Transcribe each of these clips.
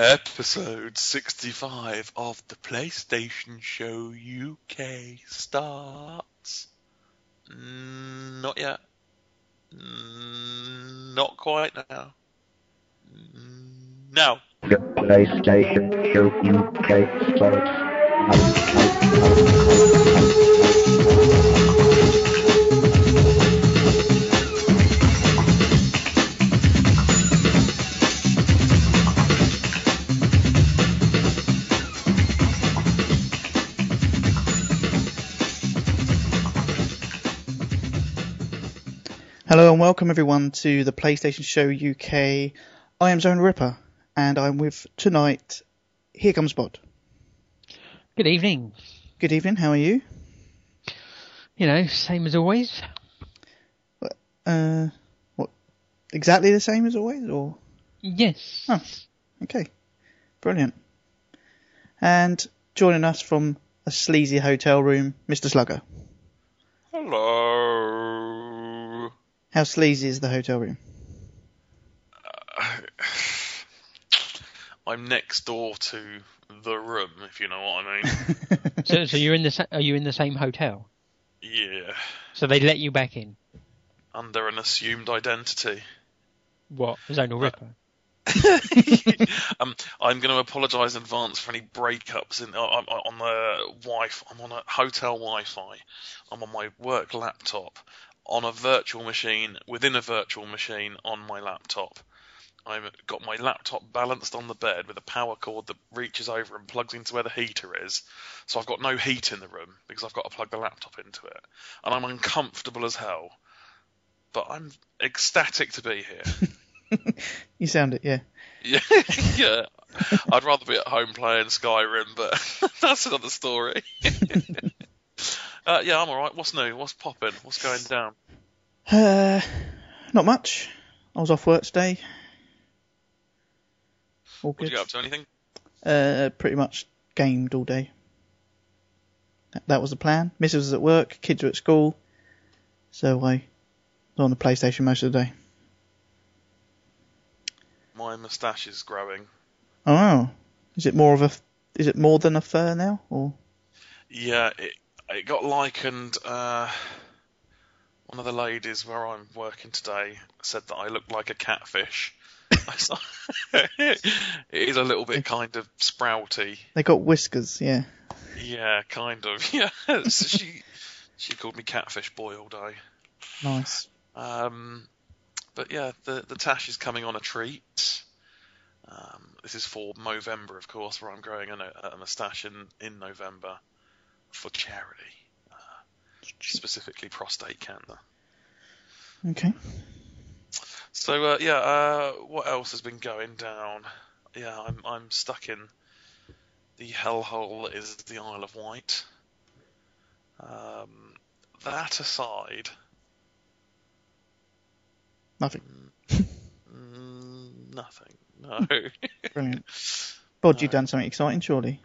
Episode 65 of the PlayStation Show UK starts. Mm, Not yet. Mm, Not quite now. Mm, Now. The PlayStation Show UK starts. And welcome everyone to the PlayStation Show UK. I am Zone Ripper and I'm with tonight. Here comes Bod. Good evening. Good evening. How are you? You know, same as always. Uh, what? Exactly the same as always, or Yes. Oh. okay, brilliant. And joining us from a sleazy hotel room, Mr. Slugga. Hello. How sleazy is the hotel room? I'm next door to the room, if you know what I mean. So, so you're in the sa- are you in the same hotel? yeah. So they let you back in? Under an assumed identity. What? Zonal Ripper. um, I'm going to apologise in advance for any breakups in, on, on the Wi-Fi. I'm on a hotel Wi-Fi. I'm on my work laptop, on a virtual machine within a virtual machine on my laptop. I've got my laptop balanced on the bed with a power cord that reaches over and plugs into where the heater is. So I've got no heat in the room because I've got to plug the laptop into it, and I'm uncomfortable as hell. But I'm ecstatic to be here. You sound it, yeah. Yeah, yeah. I'd rather be at home playing Skyrim, but that's another story. Uh, yeah, I'm all right. What's new? What's popping? What's going down? Uh, not much. I was off work today. All What did you get up to? Anything? Uh, pretty much gamed all day. That, that was the plan. Mrs. was at work, kids were at school, so I was on the PlayStation most of the day. My moustache is growing. Oh, is it more of a? Is it more than a fur now, or? Yeah, it it got likened. Uh, one of the ladies where I'm working today said that I looked like a catfish. it is a little bit kind of sprouty. They got whiskers, yeah. Yeah, kind of. Yeah, so she she called me catfish boy all day. Nice. Um, but yeah, the the tash is coming on a treat. Um, this is for Movember, of course, where I'm growing a, a moustache in in November for charity, uh, specifically prostate cancer. Okay. So uh, yeah, uh, what else has been going down? Yeah, I'm I'm stuck in the hellhole that is the Isle of Wight. Um, that aside, Nothing. mm, nothing. No. Brilliant. Bod, you've No. done something exciting, surely.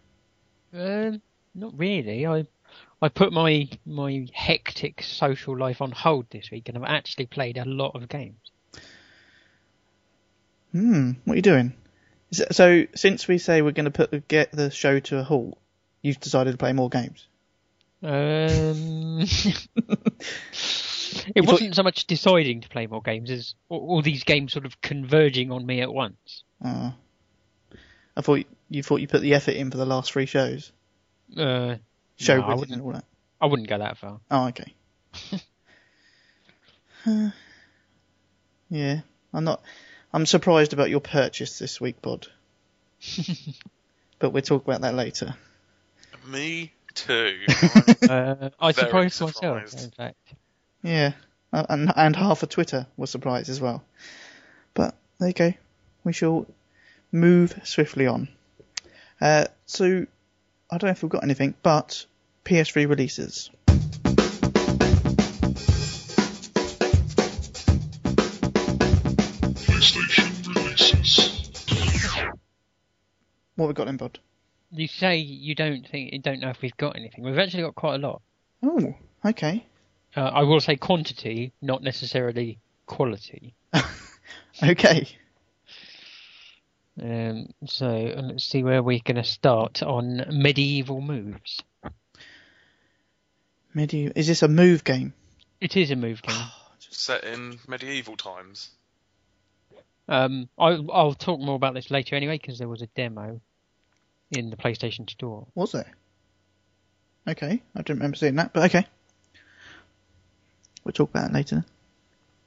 Um, not really. I I put my my hectic social life on hold this week, and I've actually played a lot of games. Hmm. What are you doing? Is it, so, since we say we're going to put get the show to a halt, you've decided to play more games. Um, it wasn't so much deciding to play more games as all, all these games sort of converging on me at once. Uh, I thought you thought you put the effort in for the last three shows. Uh, Show No, I wouldn't. and all that. I wouldn't go that far. Oh, okay. Uh, yeah, I'm not. I'm surprised about your purchase this week, Bod. but we'll talk about that later. Me too. Uh, I Very surprised myself, surprised. in fact. Yeah, uh, and and half of Twitter was surprised as well. But there you go. We shall move swiftly on. Uh, so I don't know if we've got anything, but PS3 releases. PlayStation releases. What have we got in, Bud? You say you don't think you don't know if we've got anything. We've actually got quite a lot. Oh, okay. Uh, I will say quantity, not necessarily quality. Okay. Um, so let's see where we're going to start on medieval moves. Medieval. Is this a move game? It is a move game. Set in medieval times. Um, I'll, I'll talk more about this later anyway because there was a demo in the PlayStation Store. Was there? Okay, I didn't remember seeing that, but okay. We'll talk about it later.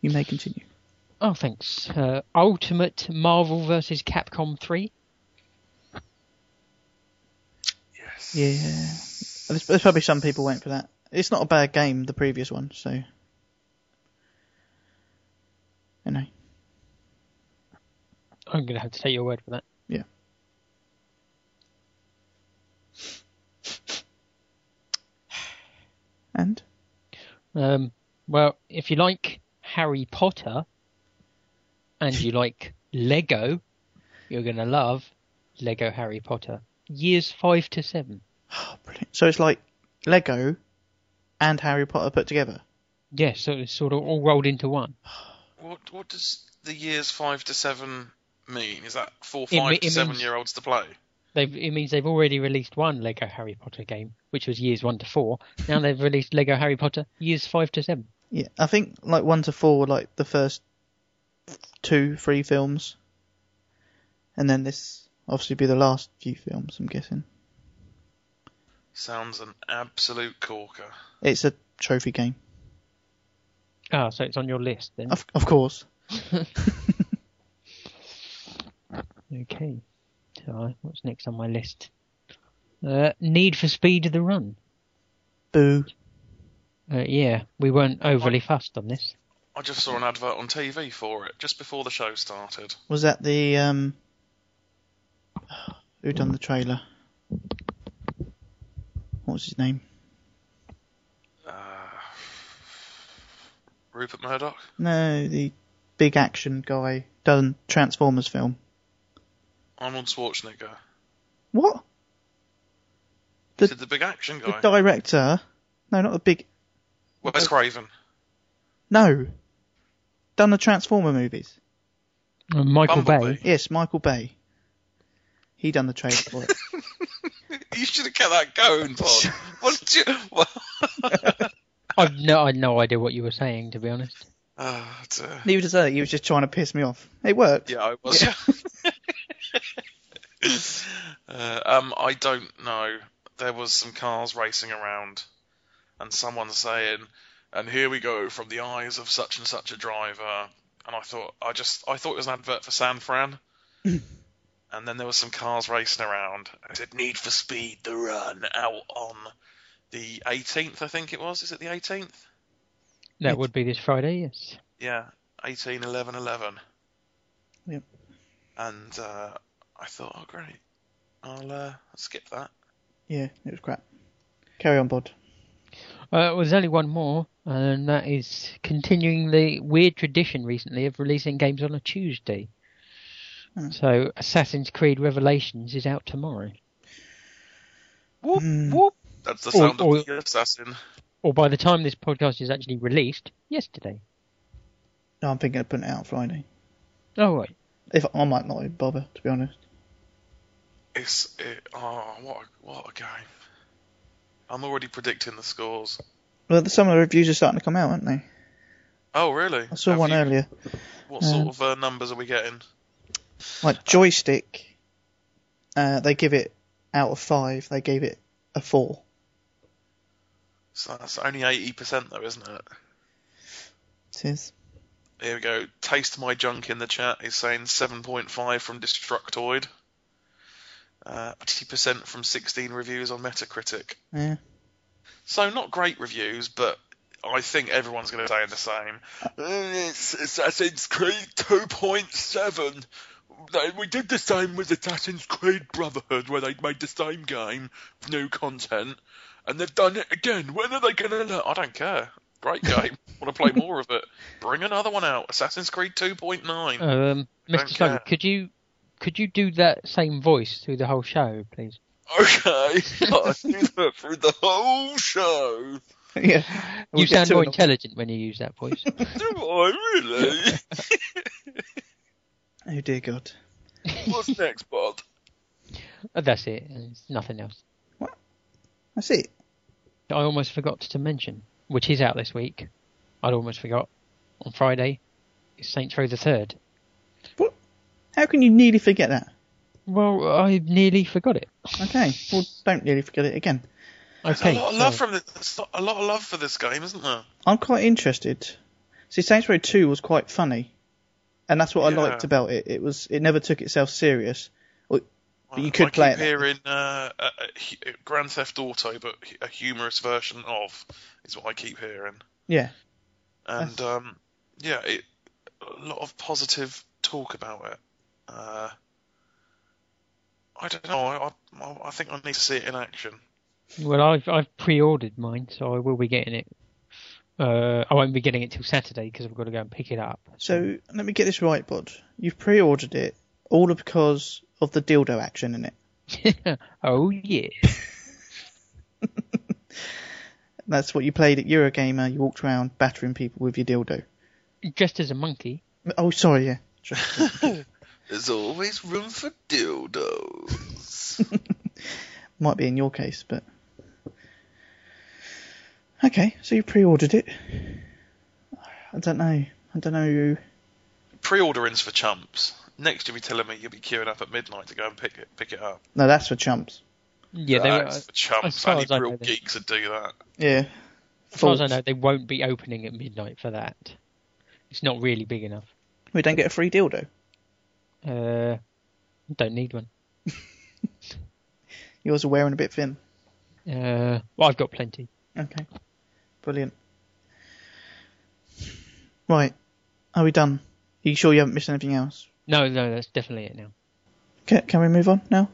You may continue. Oh, thanks. Uh, Ultimate Marvel vs. Capcom 3. Yes. Yeah. There's, there's probably some people went for that. It's not a bad game, the previous one, so. You know. I'm going to have to take your word for that. Yeah. And? Um, well, if you like Harry Potter and you like Lego, you're going to love Lego Harry Potter. Years 5 to 7. Oh, brilliant. So it's like Lego and Harry Potter put together. Yes, so it's sort of all rolled into one. What what does the years five to seven mean? Is that for It five me- to it seven means- year olds to play? They've, it means they've already released one Lego Harry Potter game, which was years 1 to 4. Now they've released Lego Harry Potter years 5 to 7. Yeah, I think like one to four were like the first two, three films. And then this obviously be the last few films, I'm guessing. Sounds an absolute corker. It's a trophy game. Ah, so it's on your list then. Of, of course. Okay. So, what's next on my list? Uh, Need for Speed the Run. Boo. Uh, yeah, we weren't overly fussed on this. I just saw an advert on TV for it just before the show started. Was that the um who done the trailer? What was his name? Uh, Rupert Murdoch. No, the big action guy done Transformers film. Arnold Schwarzenegger. What? The- Is it the big action guy. The director? No, not the big. Wes Craven. No. Done the Transformer movies. Uh, Michael Bumblebee. Bay. Yes, Michael Bay. He done the trailer for it. You should have kept that going, Pod. what did you? What? I've no, I had no idea what you were saying, to be honest. Ah, dear. Neither does that. He was just trying to piss me off. It worked. Yeah, I was. uh, um, I don't know. There was some cars racing around, and someone saying, "And here we go from the eyes of such and such a driver." And I thought, I just, I thought it was an advert for San Fran. and then there was some cars racing around. It said "Need for Speed: The Run" out on the 18th, I think it was. Is it the 18th? That Yes. would be this Friday, yes. Yeah, 18, 11, 11. Yep. And uh, I thought, oh great, I'll uh, skip that. Yeah, it was crap. Carry on, Bod. Uh, well, there's only one more, and that is continuing the weird tradition recently of releasing games on a Tuesday. Hmm. So, Assassin's Creed Revelations is out tomorrow. Whoop Hmm. whoop. That's the sound or- of the assassin. Or by the time this podcast is actually released, yesterday. No, I'm thinking of putting it out Friday. Oh, right. If I might not even bother, to be honest. It's it, oh what a, what a game. I'm already predicting the scores. Well, some of the reviews are starting to come out, aren't they? Oh really? I saw Have one you- earlier. What sort Um, of uh, numbers are we getting? Like Joystiq, uh, they give it out of five. They gave it a four. So that's only 80% though, isn't it? It is. Here we go. Taste my junk in the chat is saying 7.5 from Destructoid. Uh, 80% from 16 reviews on Metacritic. Yeah. So not great reviews, but I think everyone's going to say the same. Uh, It's Assassin's Creed 2.7. We did the same with Assassin's Creed Brotherhood, where they made the same game, with new content, and they've done it again. When are they going to learn? I don't care. Great game. Want to play more of it? Bring another one out. Assassin's Creed 2.9. Um, Mr. Don't Sloan, could you could you do that same voice through the whole show, please? Okay, I do that through the whole show. yeah. We'll you sound more intelligent when you use that voice. Do I really? Oh dear God. What's next, Bob? Uh, That's it. There's nothing else. What? That's it. I almost forgot to mention, which is out this week. I'd almost forgot. On Friday, is Saints Row the Third. What? How can you nearly forget that? Well, I nearly forgot it. Okay, well, don't nearly forget it again. Okay. a lot of love so- from the, there's a lot of love for this game, isn't there? I'm quite interested. See, Saints Row 2 was quite funny, and that's what Yeah. I liked about it. It was it never took itself serious. But you could I play keep it. hearing uh, a, a, hu- Grand Theft Auto, but a humorous version of is what I keep hearing. Yeah, And um, yeah, it, a lot of positive talk about it. Uh, I don't know. I, I, I think I need to see it in action. Well, I've I've pre-ordered mine, so I will be getting it. Uh, I won't be getting it till Saturday because I've got to go and pick it up. So let me get this right, bud. You've pre-ordered it all because of the dildo action in it. oh yeah. That's what you played at Eurogamer. You walked around battering people with your dildo. Dressed as a monkey. Oh, sorry, yeah. There's always room for dildos. Might be in your case, but okay. So you pre-ordered it. I don't know. I don't know. Pre-ordering's for chumps. Next, you'll be telling me you'll be queuing up at midnight to go and pick it pick it up. No, that's for chumps. Yeah, they, That's as for chumps. as far Only as I real know, they- geeks would do that. Yeah. far as I Fools. know, they won't be opening at midnight for that. It's not really big enough. We don't get a free dildo. Uh, don't need one. Yours are wearing a bit thin. Uh, well, I've got plenty. Okay. Brilliant. Right. Are we done? Are you sure you haven't missed anything else? No, no, that's definitely it now. Can, can we move on now?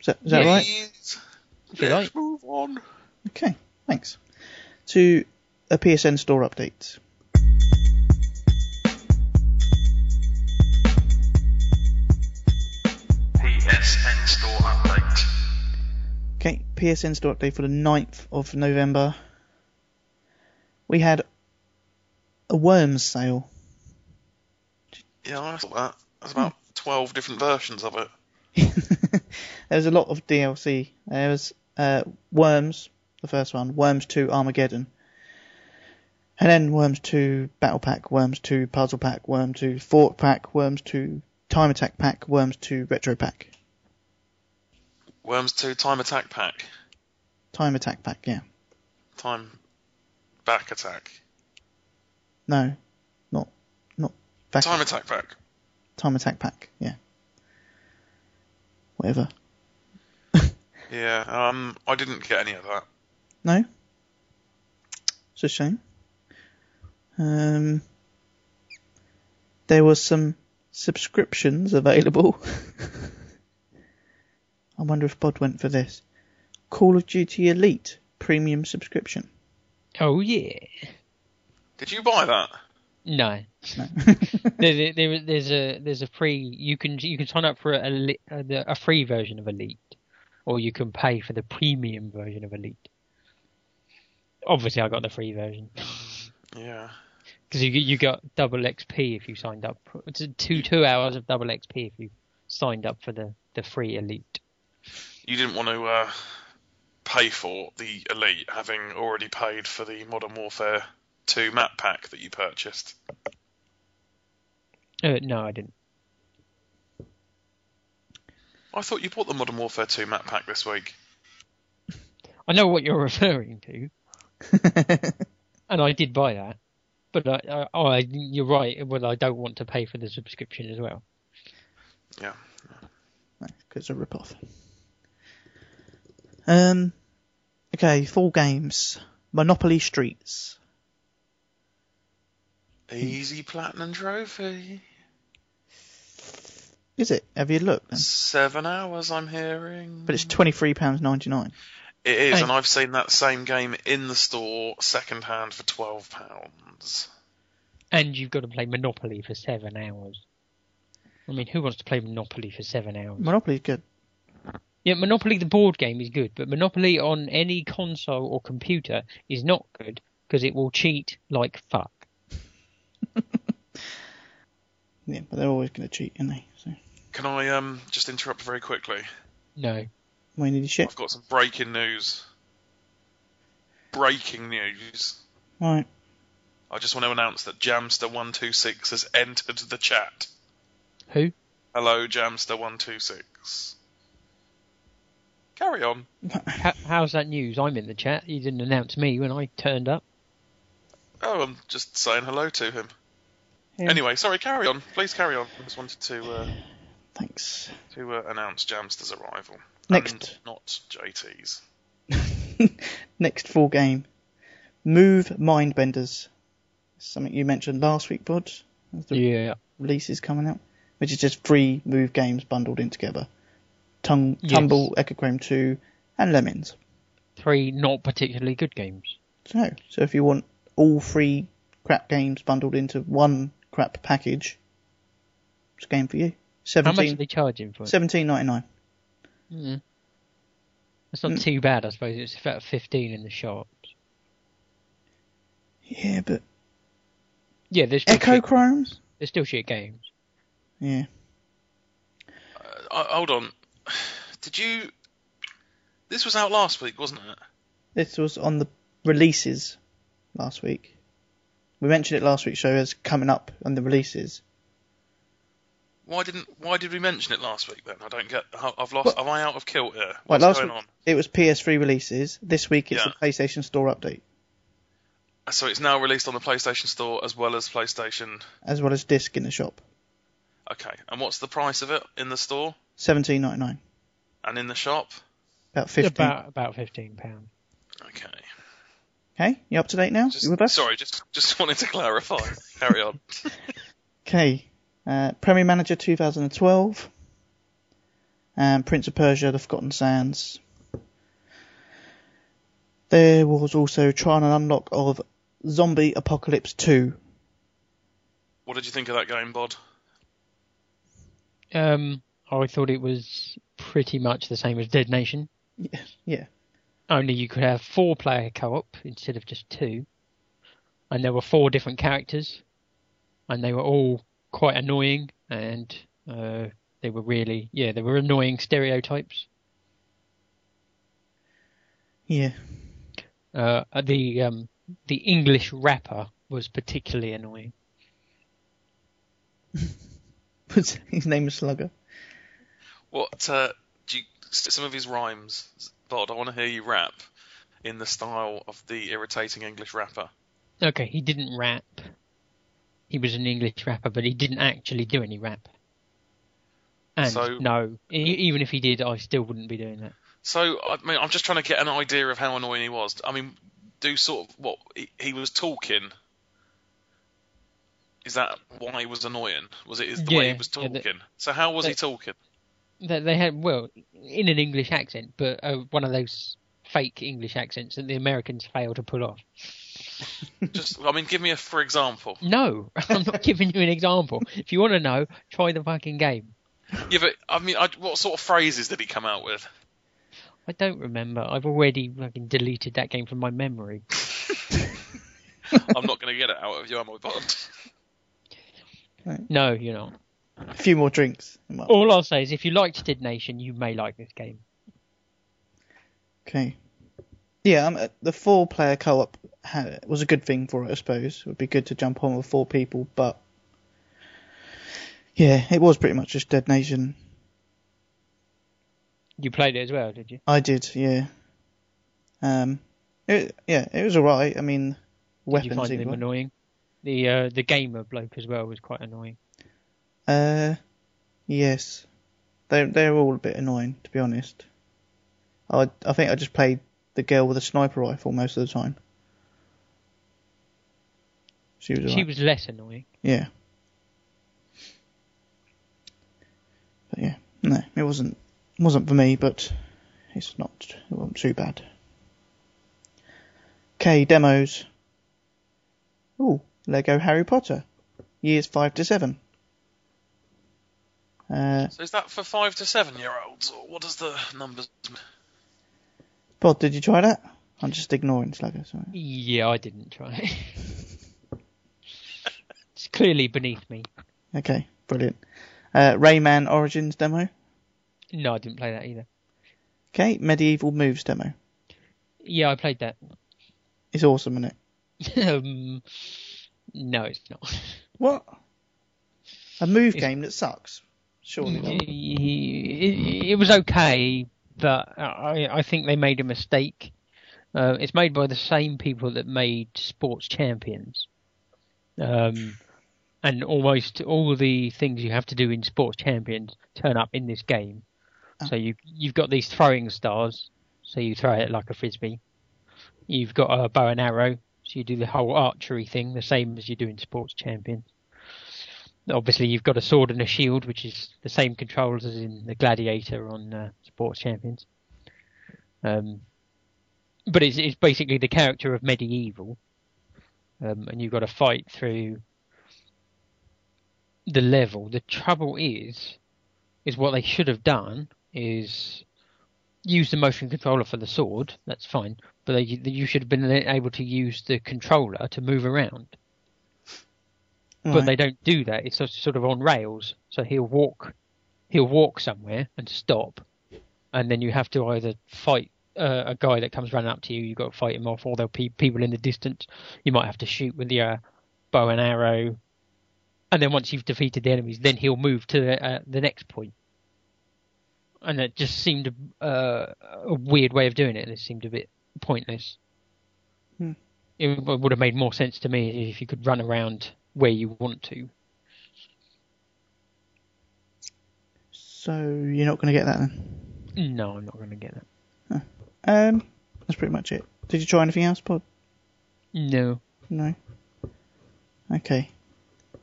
Is that, is that Yeah. right? Please, If you Let's like. move on. Okay. Thanks. To a PSN store update. PSN store update for the 9th of November. We had a worms sale. Yeah, I saw that. There's about twelve different versions of it. there was a lot of DLC. There was uh, Worms, the first one, Worms 2 Armageddon, and then Worms 2 Battle Pack, Worms 2 Puzzle Pack, Worms 2 Fort Pack, Worms 2 Time Attack Pack, Worms 2 Retro Pack. Worms 2 Time Attack Pack. Time Attack Pack, yeah. Time Back Attack. No, not not back. Time Attack Pack. Time Attack Pack, yeah. Whatever. Yeah, um, I didn't get any of that. No? It's a shame. Um, there was some subscriptions available. I wonder if Bod went for this. Call of Duty Elite premium subscription. Oh yeah. Did you buy that? No. No. there, there, there's a there's a free you can you can sign up for a, li- uh, a free version of Elite, or you can pay for the premium version of Elite. Obviously, I got the free version Yeah. because you you got double XP if you signed up. It's two two hours of double XP if you signed up for the the free Elite. You didn't want to uh, pay for the Elite, having already paid for the Modern Warfare 2 map pack that you purchased. Uh, no, I didn't. I thought you bought the Modern Warfare 2 map pack this week. I know what you're referring to, and I did buy that. But I, I, I, you're right. Well, I don't want to pay for the subscription as well. Yeah. because it's a rip-off. Um, okay, full games. Monopoly Streets. Easy Platinum Trophy. Is it? Have you looked? then? Seven hours, I'm hearing. But it's £23.99. It is, Hey. and I've seen that same game in the store second hand for twelve pounds. And you've got to play Monopoly for seven hours. I mean, who wants to play Monopoly for seven hours? Monopoly's good. Yeah, Monopoly the board game is good, but Monopoly on any console or computer is not good because it will cheat like fuck. Yeah, but they're always going to cheat, aren't they? So. Can I um just interrupt very quickly? No. We need shit. I've got some breaking news. Breaking news. Right. I just want to announce that Jamster126 has entered the chat. Who? Hello, Jamster126. Carry on. How, how's that news? I'm in the chat. You didn't announce me when I turned up. Oh, I'm just saying hello to him. Yeah. Anyway, sorry, carry on. Please carry on. I just wanted to uh, Thanks. to uh, announce Jamster's arrival. Next. And not JT's. Next full game. Move Mindbenders. Something you mentioned last week, Bod. as The Yeah. release is coming out. Which is just three move games bundled in together. Tung, Yes. Tumble, Echochrome 2, and Lemmings. Three not particularly good games. So, so if you want all three crap games bundled into one crap package, it's a game for you. How much are 17, they charging for it? 17.99. Mm. It's not Mm. too bad, I suppose. It's about 15 in the shops. Yeah, but Yeah, there's still, shit, Echochrome? there's still shit games. Yeah. Uh, hold on. Did you? This was out last week, wasn't it? This was on the releases last week. We mentioned it last week's show as coming up on the releases. Why didn't? Why did we mention it last week then? I don't get. I've lost. Well- am I out of kilt here? Right, What's last going week on? it was PS3 releases. This week it's Yeah. the PlayStation Store update, uh, So it's now released on the PlayStation Store as well as PlayStation. as well as disc in the shop. Okay, and what's the price of it in the store Seventeen ninety nine, and in the shop? about fifteen. About about 15 pounds. Okay. Okay, you up to date now? Just, you with us? sorry, just just wanted to clarify. Carry on. Okay, uh, Premier Manager 2012, and Prince of Persia: The Forgotten Sands. There was also trying an unlock of Zombie Apocalypse 2. What did you think of that game, Bod? Um, I thought it was pretty much the same as Dead Nation. Yeah, yeah. Only you could have four player co op instead of just two. And there were four different characters. And they were all quite annoying. And uh, they were really, yeah, they were annoying stereotypes. Yeah. Uh, the um, the English rapper was particularly annoying. His name is Slugga. What? Uh, do you, some of his rhymes, Bod? I want to hear you rap in the style of the irritating English rapper. Okay, he didn't rap. He was an English rapper, but he didn't actually do any rap. And So- no, even if he did, I still wouldn't be doing that. So I mean, I'm just trying to get an idea of how annoying he was. I mean, do sort of what he, he was talking. Is that why he was annoying? Was it is the way Yeah, he was yeah, talking? the- so how was he talking? They, they had well in an English accent, but uh, one of those fake English accents that the Americans fail to pull off. Just, I mean, give me a for example. No, I'm not giving you an example. If you want to know, try the fucking game. Yeah, but I mean, I, what sort of phrases did he come out with? I don't remember. I've already fucking deleted that game from my memory. I'm not going to get it out of you, am I, Bond? No, you're not. A few more drinks. All I'll say is if you liked Dead Nation, you may like this game. Okay. Yeah, um, uh, the four player co op was a good thing for it, I suppose. It would be good to jump on with four people, but. Yeah, it was pretty much just Dead Nation. You played it as well, did you? I did, yeah. Um, it, yeah, it was alright. I mean, Did weapons. you find them annoying? The uh, the gamer bloke as well was quite annoying. Uh, yes. They're, they're all a bit annoying, to be honest. I, I think I just played the girl with a sniper rifle most of the time. She was She alright. was less annoying. Yeah. But yeah, no, it wasn't wasn't for me, but it's not it wasn't too bad. Okay, demos. Ooh, Lego Harry Potter, years five to seven. Uh, So is that for five to seven year olds, or what does the numbers? mean? Bod, did you try that? I'm just ignoring Slugga. Sorry. Yeah, I didn't try. it. it's clearly beneath me. Okay, brilliant. Uh, Rayman Origins demo. No, I didn't play that either. Okay, Medieval Moves demo. Yeah, I played that. It's awesome, isn't it? um, no, it's not. What? A move It's- game that sucks. Surely not. it, it was okay, but I, I think they made a mistake. Uh, it's made by the same people that made Sports Champions. Um, and almost all the things you have to do in Sports Champions turn up in this game. So you you've got these throwing stars, so you throw it like a frisbee. You've got a bow and arrow, so you do the whole archery thing, the same as you do in Sports Champions. Obviously, you've got a sword and a shield, which is the same controls as in the Gladiator on uh, Sports Champions. Um, but it's, it's basically the character of medieval, um, and you've got to fight through the level. The trouble is, is what they should have done is use the motion controller for the sword. That's fine, but they, you should have been able to use the controller to move around. But they don't do that. It's sort- sort of on rails. So he'll walk, he'll walk somewhere and stop, and then you have to either fight uh, a guy that comes running up to you. You've got to fight him off, or there'll be people in the distance. You might have to shoot with your bow and arrow, and then once you've defeated the enemies, then he'll move to the, uh, the next point. And it just seemed a, uh, a weird way of doing it. and It seemed a bit pointless. Hmm. It would have made more sense to me if you could run around where you want to. So you're not going to get that then? No, I'm not going to get that. Um, that's pretty much it. Did you try anything else, Pod? No. No. Okay.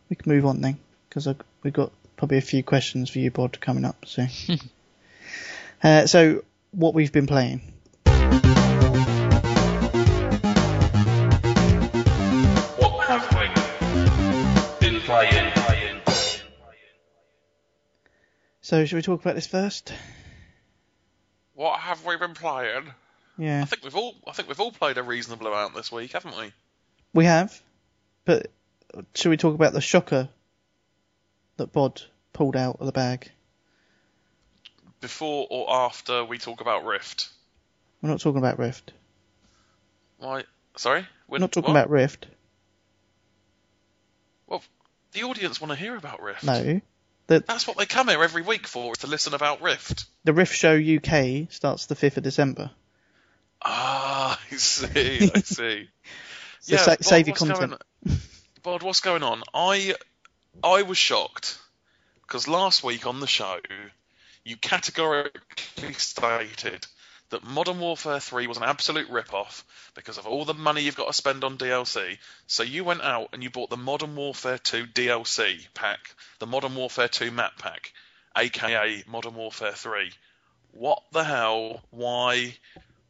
We can move on then, because we've got probably a few questions for you, Bod, coming up. So, uh, so what we've been playing. So, should we talk about this first? What have we been playing? Yeah, I think we've all I think we've all played a reasonable amount this week, haven't we? we have. But should we talk about the shocker that Bod pulled out of the bag? Before or after we talk about Rift? We're not talking about Rift. Why? Sorry, We're not talking what? about Rift. Well, the audience want to hear about Rift. No. The That's what they come here every week for, is to listen about Rift. the Rift Show UK starts the fifth of December. Ah, I see, I see. So sa- Bod, save your content. Going, Bod, what's going on? I I was shocked because last week on the show you categorically stated that Modern Warfare 3 was an absolute rip-off because of all the money you've got to spend on DLC. So you went out and you bought the Modern Warfare 2 DLC pack, the Modern Warfare 2 map pack, aka Modern Warfare 3. What the hell? Why?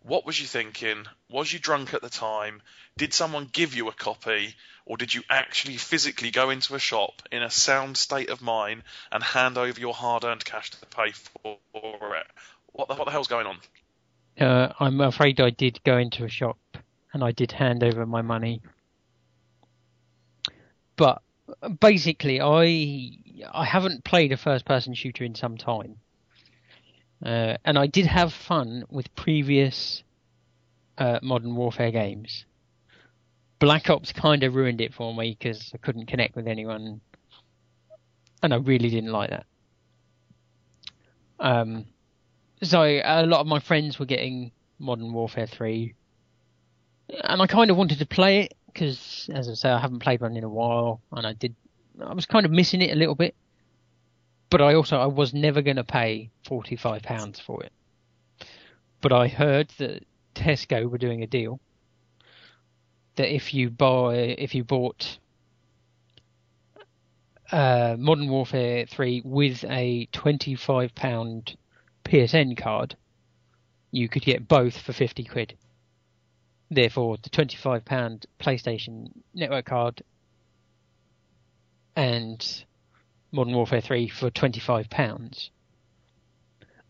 What was you thinking? Was you drunk at the time? Did someone give you a copy? Or did you actually physically go into a shop in a sound state of mind and hand over your hard earned cash to pay for it? What the, what the hell's going on? Uh, I'm afraid I did go into a shop and I did hand over my money. But basically, I I haven't played a first-person shooter in some time, uh, and I did have fun with previous uh, Modern Warfare games. Black Ops kind of ruined it for me because I couldn't connect with anyone, and I really didn't like that. Um, so a lot of my friends were getting Modern Warfare 3, and I kind of wanted to play it because, as I say, I haven't played one in a while, and I did. I was kind of missing it a little bit, but I also I was never going to pay forty five pounds for it. But I heard that Tesco were doing a deal that if you buy if you bought uh, Modern Warfare 3 with a £25 PSN card, you could get both for 50 quid. Therefore, the £25 PlayStation Network card and Modern Warfare 3 for £25.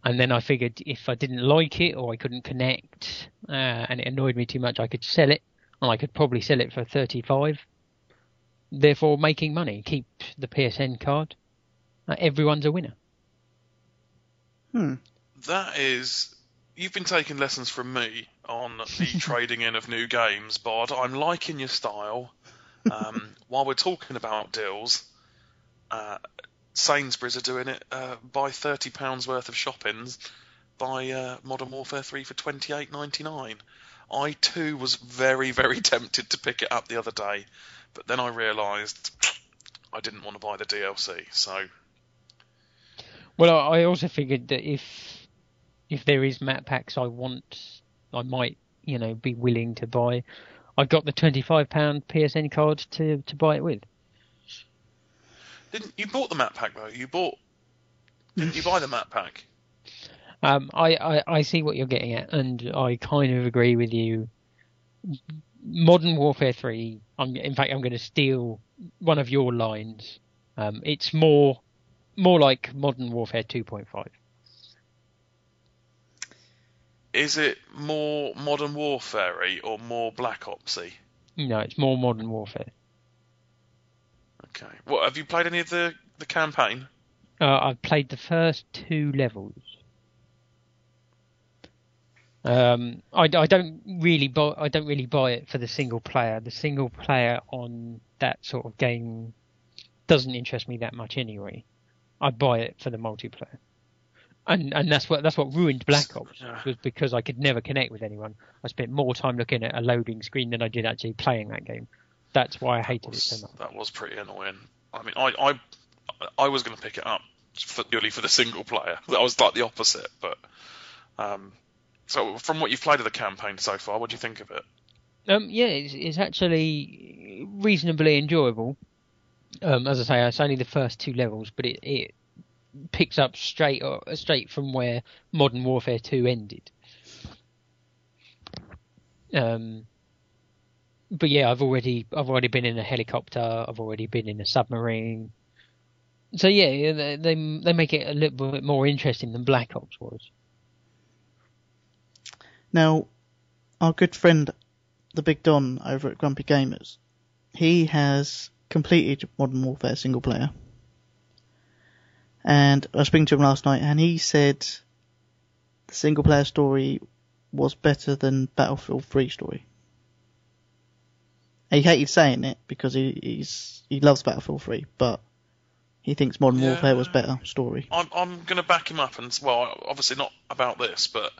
And then I figured if I didn't like it or I couldn't connect uh, and it annoyed me too much, I could sell it. And I could probably sell it for 35 therefore making money. Keep the PSN card. uh, everyone's a winner. Hmm. That is, you've been taking lessons from me on the trading in of new games, Bod. I'm liking your style. Um, while we're talking about deals, uh, Sainsbury's are doing it. Uh, buy thirty pounds worth of shoppings, buy uh, Modern Warfare Three for twenty eight ninety nine. I too was very very tempted to pick it up the other day, but then I realised I didn't want to buy the DLC. So Well, I also figured that if if there is map packs I want, I might you know be willing to buy. I got the twenty five pound PSN card to to buy it with. didn't you bought the map pack though? You bought. Didn't you buy the map pack? Um, I, I, I see what you're getting at, and I kind of agree with you. Modern Warfare 3, I'm, in fact, I'm going to steal one of your lines. Um, it's more more like Modern Warfare 2.5. Is it more Modern Warfare or more Black Opsy? No, it's more Modern Warfare. Okay. What have you played any of the the campaign? Uh, I've played the first two levels. Um, I, I don't really buy I don't really buy it for the single player. The single player on that sort of game doesn't interest me that much anyway. I buy it for the multiplayer, and and that's what that's what ruined Black Ops was because I could never connect with anyone. I spent more time looking at a loading screen than I did actually playing that game. That's why I hated it so much. that was pretty annoying. I mean, I I, I was going to pick it up for, purely for the single player. I was like the opposite, but um. So, from what you've played of the campaign so far, what do you think of it? Um, yeah, it's, it's actually reasonably enjoyable. Um, as I say, it's only the first two levels, but it, it picks up straight uh, straight from where Modern Warfare 2 ended. Um, but yeah, I've already I've already been in a helicopter. I've already been in a submarine. So yeah, they they, they make it a little bit more interesting than Black Ops was. Now, our good friend, the Big Don over at Grumpy Gamers, he has completed Modern Warfare single player. And I was speaking to him last night, and he said the single player story was better than Battlefield 3 story. He hated saying it because he he's, he loves Battlefield 3, but he thinks Modern Yeah. Warfare was better story. I'm I'm going to back him up, and well, obviously not about this, but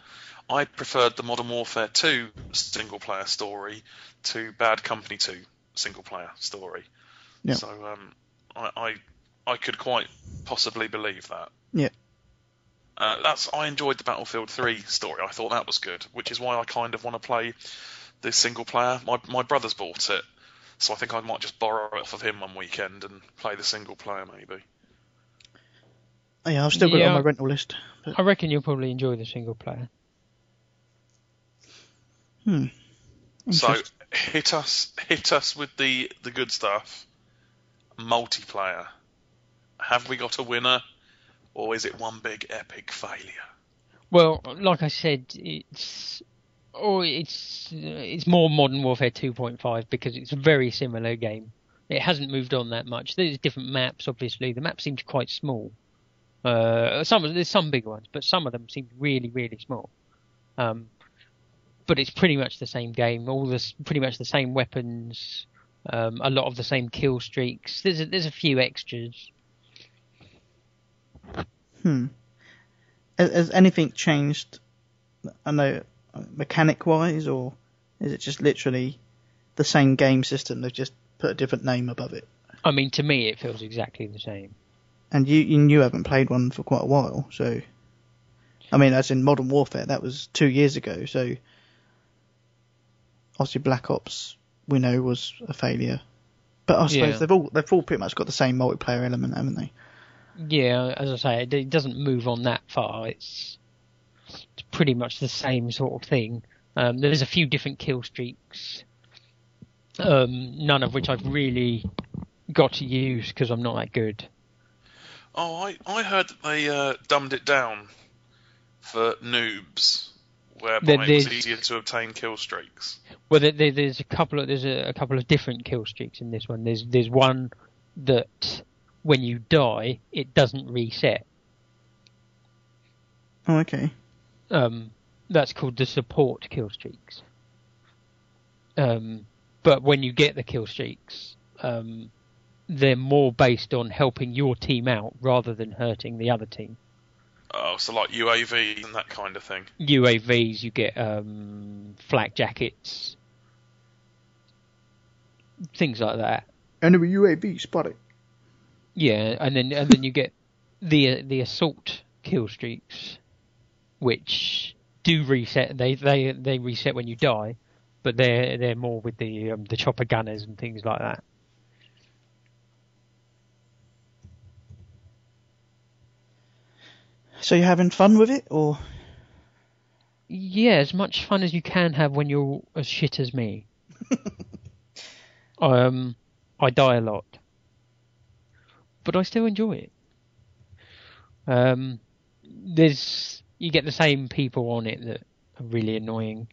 I preferred the Modern Warfare 2 single player story to Bad Company 2 single player story. Yeah. So um, I, I I could quite possibly believe that. Yeah. Uh, that's I enjoyed the Battlefield 3 story. I thought that was good, which is why I kind of want to play this single player. My my brother's bought it, so I think I might just borrow it off of him one weekend and play the single player maybe. Oh, yeah, I've still got it on my rental list. But, I reckon you'll probably enjoy the single player. hmm. So hit us, hit us with the the good stuff. Multiplayer. Have we got a winner, or is it one big epic failure? Well, like I said, it's oh, it's it's more Modern Warfare 2.5 because it's a very similar game. It hasn't moved on that much. There's different maps, obviously. The map seems quite small. Uh, some there's some big ones, but some of them seem really, really small. Um, but it's pretty much the same game. All this, pretty much the same weapons. Um, a lot of the same kill streaks. There's a, there's a few extras. Hmm. Has, has anything changed? I know, mechanic wise, or is it just literally the same game system? They've just put a different name above it. I mean, to me, it feels exactly the same. And you, you, you haven't played one for quite a while, so. I mean, as in Modern Warfare, that was two years ago, so. Obviously, Black Ops, we know, was a failure. But I suppose Yeah. they've all they've all pretty much got the same multiplayer element, haven't they? Yeah, as I say, it, it doesn't move on that far. It's, it's pretty much the same sort of thing. Um, there's a few different kill streaks, um, none of which I've really got to use because I'm not that good. Oh, I I heard that they uh, dumbed it down for noobs, whereby There- it was there's- easier to obtain kill streaks. Well, there, there, there's a couple of there's a, a couple of different kill streaks in this one. There's there's one that when you die, it doesn't reset. Oh, okay. Um, that's called the support kill streaks. Um, but when you get the kill streaks, um, they're more based on helping your team out rather than hurting the other team. Oh, so like UAVs and that kind of thing. UAVs, you get um, flak jackets, things like that. Enemy UAV spotted. Yeah, and then and then you get the the assault kill streaks, which do reset. They they they reset when you die, but they're they're more with the um, the chopper gunners and things like that. So you're having fun with it, or Yeah, as much fun as you can have when you're as shit as me. um, I die a lot, but I still enjoy it. Um, there's you get the same people on it that are really annoying.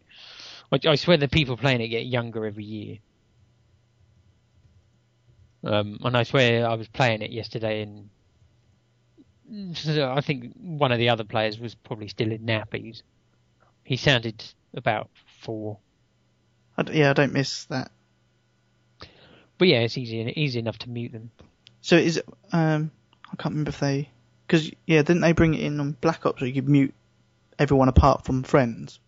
I, I swear the people playing it get younger every year. Um, and I swear I was playing it yesterday and I think one of the other players was probably still in nappies. He sounded about four. I d yeah, I don't miss that. But yeah, it's easy easy enough to mute them. So is it? Um, I can't remember if they, because yeah, didn't they bring it in on Black Ops where you could mute everyone apart from friends?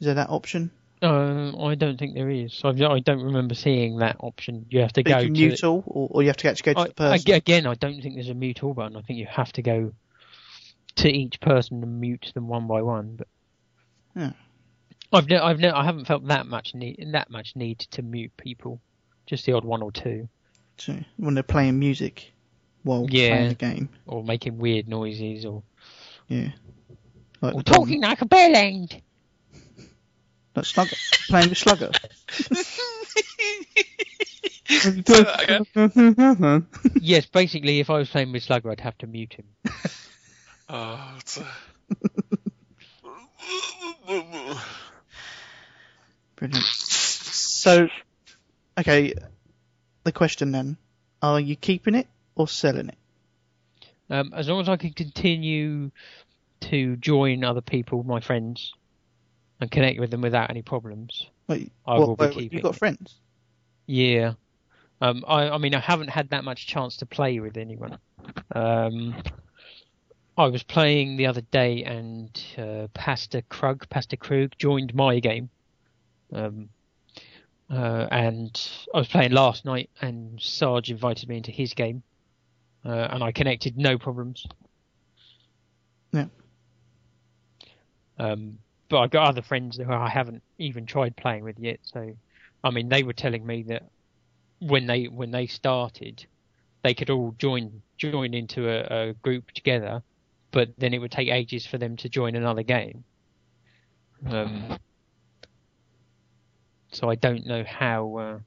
Is there that option? Uh, I don't think there is. I, I don't remember seeing that option. You have to But go you can to. mute all, or, or you have to actually go to I, the person. Again, I don't think there's a mute all button. I think you have to go to each person and mute them one by one. But Yeah. I've ne- I've ne- I haven't felt that much need that much need to mute people. Just the odd one or two, So, when they're playing music while Yeah. playing the game. or making weird noises, or, Yeah. Like or talking like a bell end. Slugga. playing with Slugga. Say that again. yes, basically, if I was playing with Slugga, I'd have to mute him. Oh, it's a... Brilliant. So, okay, the question then: Are you keeping it or selling it? Um, as long as I can continue to join other people, my friends, and connect with them without any problems, Wait, I what, will be keeping You've got friends. Yeah. Um, I, I mean, I haven't had that much chance to play with anyone. Um, I was playing the other day, and uh, Pastor Krug, Pastor Krug, joined my game. Um, uh, and I was playing last night, and Sarge invited me into his game, uh, and I connected, no problems. Yeah. Um, but I've got other friends who I haven't even tried playing with yet. So, I mean, they were telling me that when they when they started, they could all join join into a, a group together, but then it would take ages for them to join another game. Um, so I don't know how. Uh,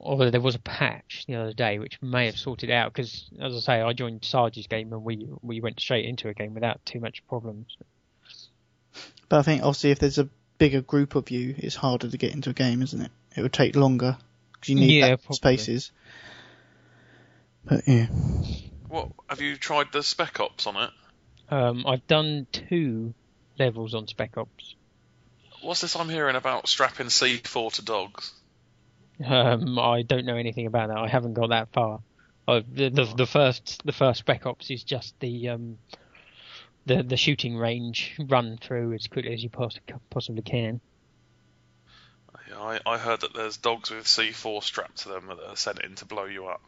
although there was a patch the other day which may have sorted out because, as I say, I joined Sarge's game and we we went straight into a game without too much problems. But I think obviously if there's a bigger group of you, it's harder to get into a game, isn't it? It would take longer because you need Yeah, that probably. spaces. But yeah, What have you tried the Spec Ops on it? Um, I've done two levels on Spec Ops. What's this I'm hearing about strapping C4 to dogs? Um, I don't know anything about that. I haven't got that far. Uh, the, the the first the first Spec Ops is just the um the the shooting range run through as quickly as you poss- possibly can. Yeah, I, I heard that there's dogs with C4 strapped to them that are sent in to blow you up.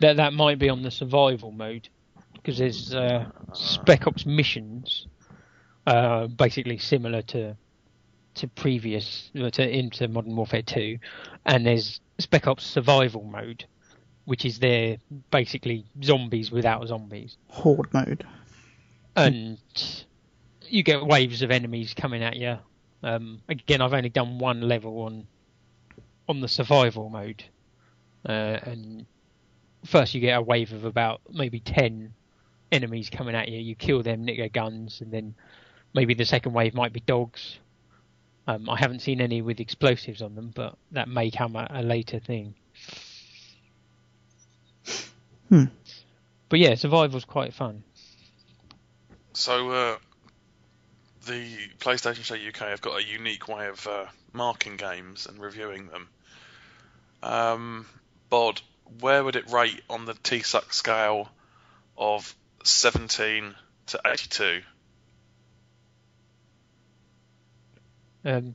That that might be on the survival mode because there's uh, Spec Ops missions, uh, basically similar to to previous uh, to into Modern Warfare 2, and there's Spec Ops survival mode, which is their basically zombies without zombies, horde mode. And you get waves of enemies coming at you. Um, again, I've only done one level on on the survival mode, uh, and first you get a wave of about maybe 10 enemies coming at you. You kill them, nick their guns, and then maybe the second wave might be dogs. Um, I haven't seen any with explosives on them, but that may come a, a later thing. Hmm. But yeah, survival's quite fun. So, uh, the PlayStation Show UK have got a unique way of uh, marking games and reviewing them. Um, Bod, where would it rate on the T-Suck scale of 17 to 82? Um,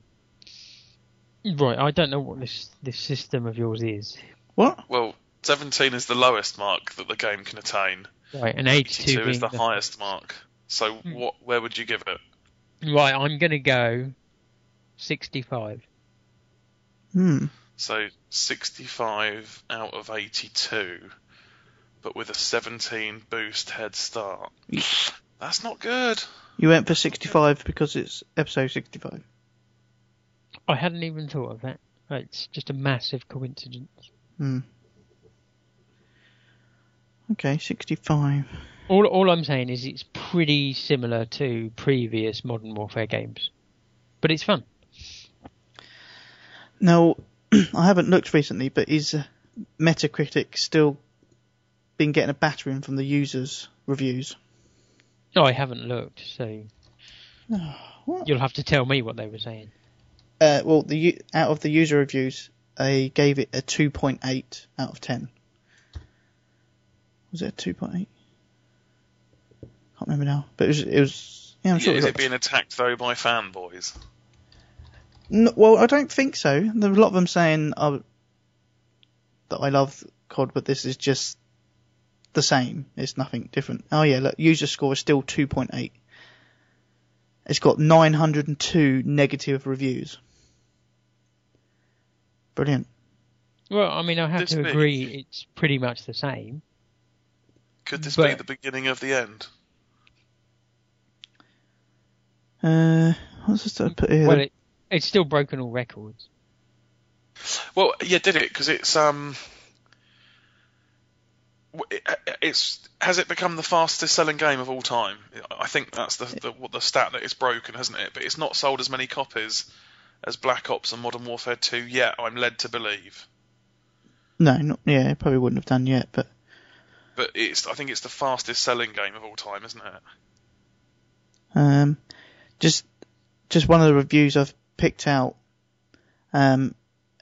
right, I don't know what this this system of yours is. What? Well, 17 is the lowest mark that the game can attain. Right, and 82 82 is the the- highest mark. So, what? Where would you give it? Right, I'm gonna go 65. Hmm. So 65 out of 82, but with a 17 boost head start. That's not good. You went for 65 because it's episode 65. I hadn't even thought of that. It's just a massive coincidence. Hmm. Okay, 65. All all I'm saying is it's pretty similar to previous Modern Warfare games, but it's fun. Now, I haven't looked recently, but is uh, Metacritic still been getting a battering from the users' reviews? No, I haven't looked, so What? you'll have to tell me what they were saying. Uh, well, the out of the user reviews, they gave it a 2.8 out of 10. Was it a 2.8? I can't remember now, but it was. It was yeah, I'm sure. is it it being attacked though by fanboys? No, well, I don't think so. There's a lot of them saying oh, that I love COD, but this is just the same. It's nothing different. Oh yeah, look, user score is still 2.8. It's got 902 negative reviews. Brilliant. Well, I mean, I have This to big. agree it's pretty much the same. Could this be the beginning of the end? Uh, what's this I put here? Well, it, it's still broken all records. Well, yeah, did it? Because it's um, it's has it become the fastest selling game of all time? I think that's the the, what the stat that it's broken, hasn't it? But it's not sold as many copies as Black Ops and Modern Warfare 2 yet. I'm led to believe, no, not, yeah, it probably wouldn't have done yet, but but it's I think it's the fastest selling game of all time, isn't it? Um, just just one of the reviews I've picked out. Um,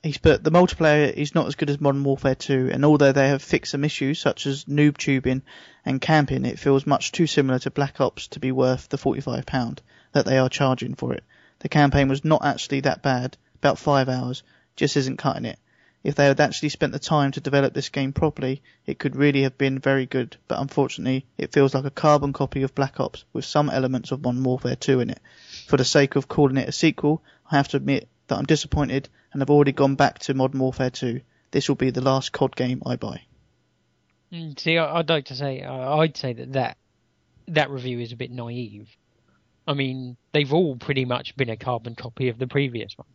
he's put the multiplayer is not as good as Modern Warfare 2, and although they have fixed some issues such as noob tubing and camping, it feels much too similar to Black Ops to be worth the £45 that they are charging for it. The campaign was not actually that bad, about five hours, just isn't cutting it. If they had actually spent the time to develop this game properly, it could really have been very good, but unfortunately, it feels like a carbon copy of Black Ops with some elements of Modern Warfare 2 in it. For the sake of calling it a sequel, I have to admit that I'm disappointed and have already gone back to Modern Warfare 2. This will be the last COD game I buy. Mm, See, I'd like to say, I'd say that, that that review is a bit naive. I mean, they've all pretty much been a carbon copy of the previous one,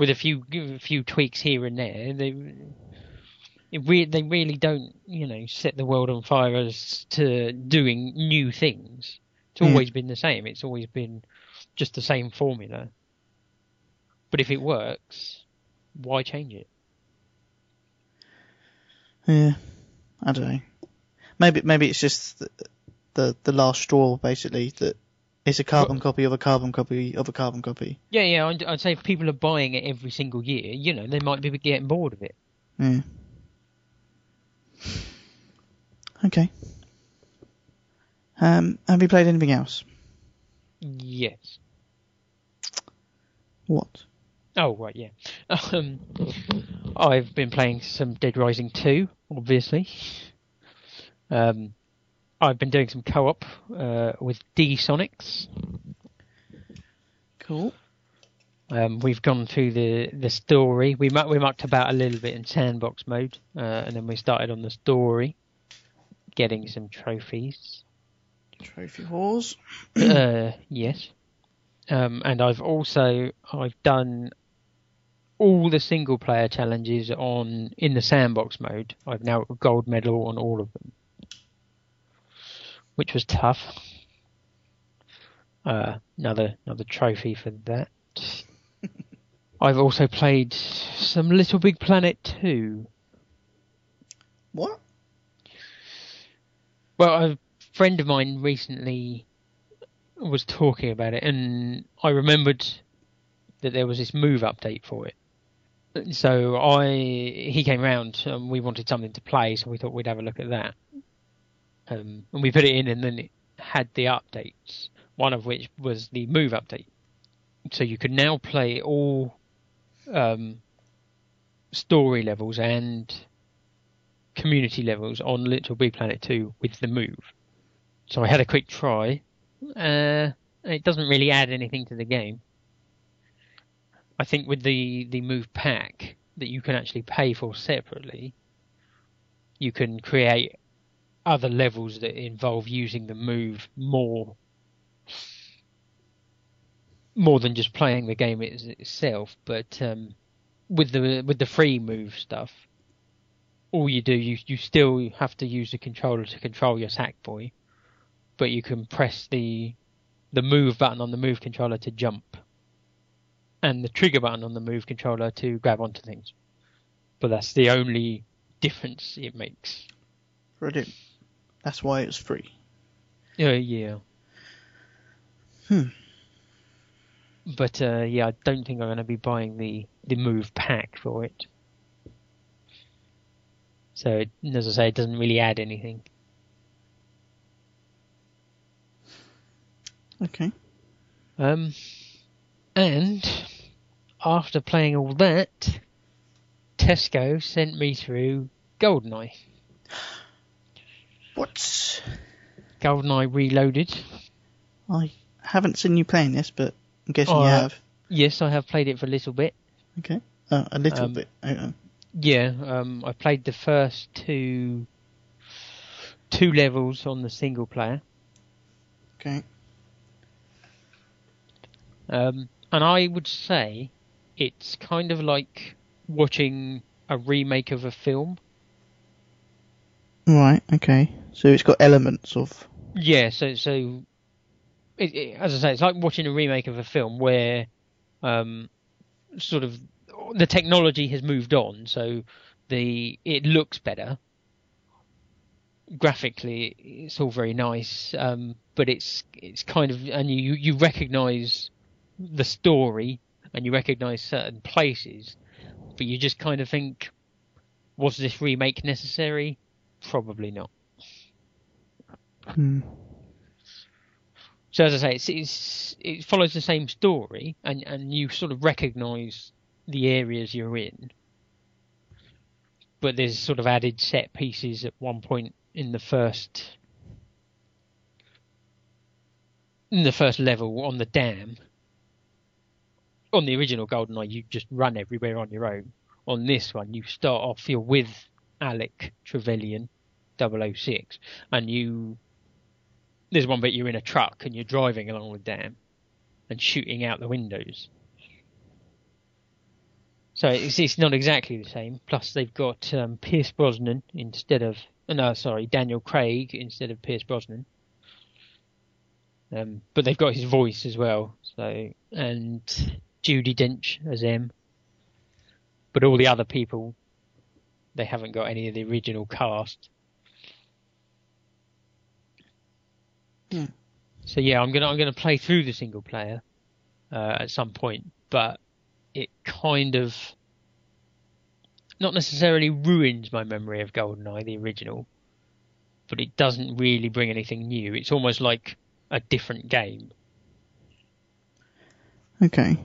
with a few a few tweaks here and there. They it re- they really don't, you know, set the world on fire as to doing new things. It's Yeah. always been the same. It's always been just the same formula. But if it works, why change it? Yeah, I don't know. Maybe maybe it's just the the, the last straw, basically, that it's a carbon copy of a carbon copy of a carbon copy. Yeah, yeah. I'd, I'd say if people are buying it every single year, you know, they might be getting bored of it. Yeah. Okay. Um, have you played anything else? Yes. What? Oh, right, yeah. Um, I've been playing some Dead Rising 2, obviously. Um, I've been doing some co-op uh, with D Sonics. Cool. Um, we've gone through the, the story. We mu- we mucked about a little bit in sandbox mode, uh, and then we started on the story, getting some trophies. Trophy wars. uh, yes. Um, and I've also I've done all the single player challenges on in the sandbox mode. I've now got a gold medal on all of them, which was tough. Uh, another another trophy for that. I've also played some Little Big Planet 2. What? Well, a friend of mine recently was talking about it, and I remembered that there was this move update for it. So I, he came round, and we wanted something to play, so we thought we'd have a look at that. Um, and we put it in, and then it had the updates. One of which was the move update. So you could now play all um, story levels and community levels on Little Big Planet 2 with the move. So I had a quick try. Uh, it doesn't really add anything to the game. I think with the, the move pack that you can actually pay for separately, you can create other levels that involve using the move more more than just playing the game itself. But um, with the with the free move stuff, all you do you you still have to use the controller to control your Sackboy, but you can press the the move button on the move controller to jump, and the trigger button on the move controller to grab onto things. But that's the only difference it makes. Brilliant. That's why it's free. Uh, yeah. Hmm. But uh, yeah, I don't think I'm going to be buying the the move pack for it. So it, as I say, it doesn't really add anything. Okay. Um, and after playing all that, Tesco sent me through Goldeneye. What? Goldeneye Reloaded. I haven't seen you playing this, but I'm guessing Oh, you uh, have. Yes, I have played it for a little bit. Okay. Uh, a little um, bit. Yeah, um, I played the first two two levels on the single player, okay. um, and I would say it's kind of like watching a remake of a film. Right. Okay. So it's got elements of. Yeah, so so it, it, as I say, it's like watching a remake of a film where um, sort of the technology has moved on, so the it looks better. Graphically, it's all very nice, um, but it's it's kind of and you you recognise the story and you recognise certain places, but you just kind of think, was this remake necessary? Probably not. Hmm. So as I say, it's, it's it follows the same story, and and you sort of recognise the areas you're in. But there's sort of added set pieces at one point in the first in the first level on the dam. On the original GoldenEye, you just run everywhere on your own. On this one, you start off you're with Alec Trevelyan, 006, and you there's one bit you're in a truck and you're driving along the dam and shooting out the windows. So it's, it's not exactly the same. Plus, they've got um, Pierce Brosnan instead of no, sorry, Daniel Craig instead of Pierce Brosnan. Um, but they've got his voice as well. So and Judi Dench as M. But all the other people, they haven't got any of the original cast. Hmm. So yeah, I'm gonna I'm gonna play through the single player uh, at some point, but it kind of not necessarily ruins my memory of GoldenEye, the original, but it doesn't really bring anything new. It's almost like a different game. Okay.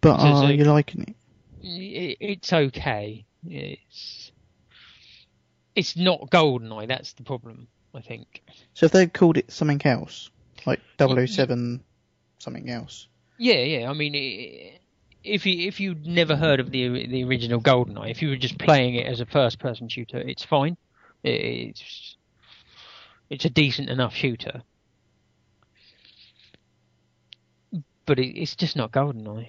But So- so- are you liking it? It, it's okay. It's it's not GoldenEye. That's the problem, I think. So if they'd called it something else, like 007 something else. Yeah, yeah. I mean, if you if you'd never heard of the the original GoldenEye, if you were just playing it as a first person shooter, it's fine. It's it's a decent enough shooter, but it, it's just not GoldenEye.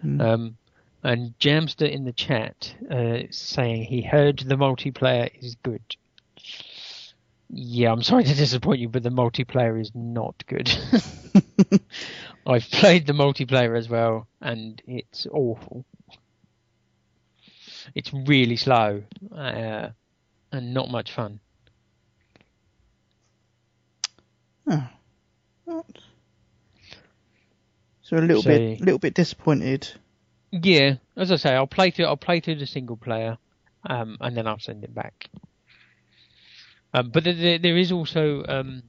Hmm. Um, and Jamster in the chat uh, saying he heard the multiplayer is good. Yeah, I'm sorry to disappoint you, but the multiplayer is not good. I've played the multiplayer as well, and it's awful. It's really slow uh, and not much fun. Oh. So a little so, bit, little bit disappointed yeah, as I say, I'll play through. I'll play through the single player, um, and then I'll send it back. Um, but there- there, is also um,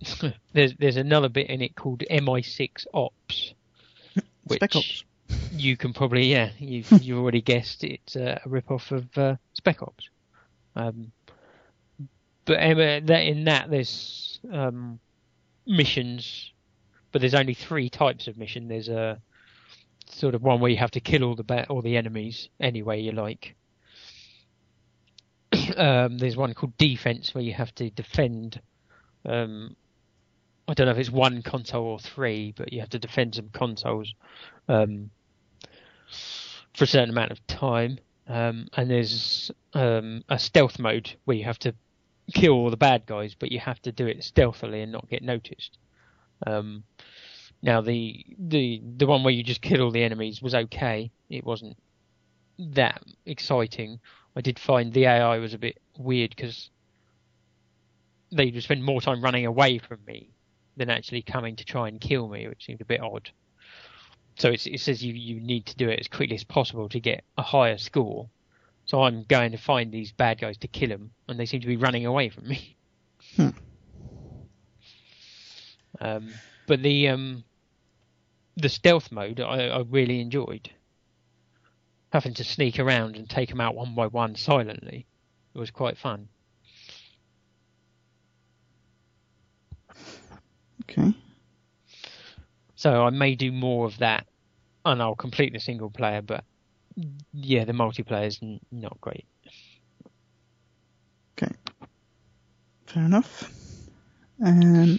there's there's another bit in it called MI6 Ops, which Spec Ops. you can probably yeah you you already guessed it's a, a rip off of uh, Spec Ops. Um, but that in that there's um, missions, but there's only three types of mission. There's a sort of one where you have to kill all the ba- all the enemies any way you like. um, there's one called defense where you have to defend. Um, I don't know if it's one console or three, but you have to defend some consoles um, for a certain amount of time. Um, and there's um, a stealth mode where you have to kill all the bad guys, but you have to do it stealthily and not get noticed. Um, now the the the one where you just kill all the enemies was okay. It wasn't that exciting. I did find the AI was a bit weird because they just spend more time running away from me than actually coming to try and kill me, which seemed a bit odd. So it's, it says you you need to do it as quickly as possible to get a higher score. So I'm going to find these bad guys to kill them, and they seem to be running away from me. Hmm. Um, but the um, the stealth mode I, I really enjoyed. Having to sneak around and take them out one by one silently, it was quite fun. Okay. So I may do more of that, and I'll complete the single player. But yeah, the multiplayer is n- not great. Okay. Fair enough. And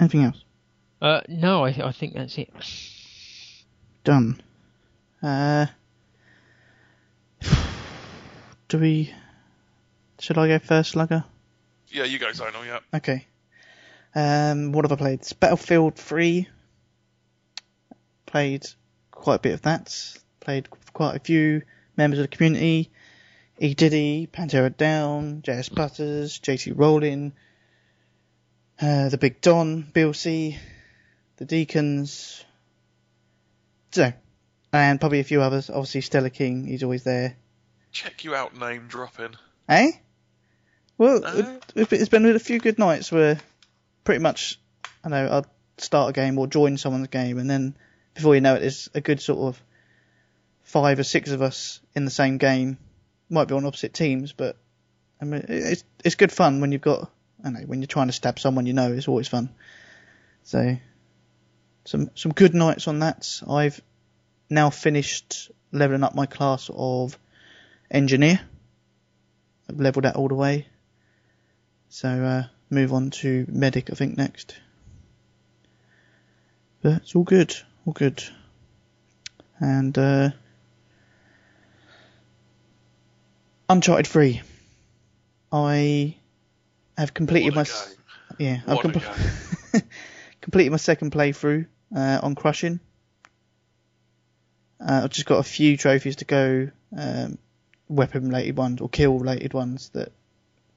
anything else? Uh, no, I, I think that's it. Done. Uh, do we? Should I go first, Slugga? Yeah, you go, Zonal, yeah. Okay. Um, what have I played? Battlefield 3. Played quite a bit of that. Played quite a few members of the community. E. Diddy, Pantera Down, JS Butters, JT Rowling, uh, The Big Don, Bill C, The Deacons. So, and probably a few others. Obviously, Stella King, he's always there. Check you out, name dropping. Eh? Well, Uh. it- it's been a few good nights where pretty much, I know, I'd start a game or join someone's game, and then before you know it, there's a good sort of five or six of us in the same game. Might be on opposite teams, but I mean, it's it's good fun when you've got, I know, when you're trying to stab someone you know, it's always fun. So, some some good nights on that. I've now finished leveling up my class of engineer. I've leveled that all the way. So uh, move on to medic, I think next. But it's all good, all good. And uh, Uncharted 3. I have completed my What a s- game. yeah, I've What a game. completed my second playthrough uh, on Crushing. Uh, I've just got a few trophies to go, um, weapon related ones or kill related ones that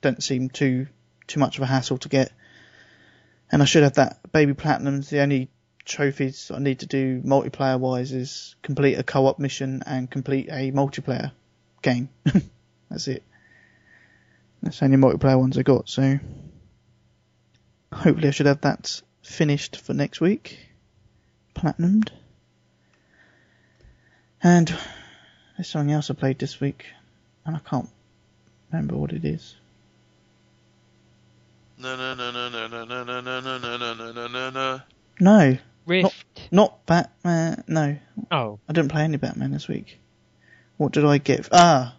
don't seem too too much of a hassle to get. And I should have that baby platinums. The only trophies I need to do multiplayer wise is complete a co-op mission and complete a multiplayer game. That's it. That's the only multiplayer ones I got. So hopefully I should have that finished for next week. Platinumed. And there's something else I played this week, and I can't remember what it is. No, no, no, no, no, no, no, no, no, no, no, no, no, no, no, no. No, Rift. not Batman. No, Oh, I didn't play any Batman this week. What did I get? Ah,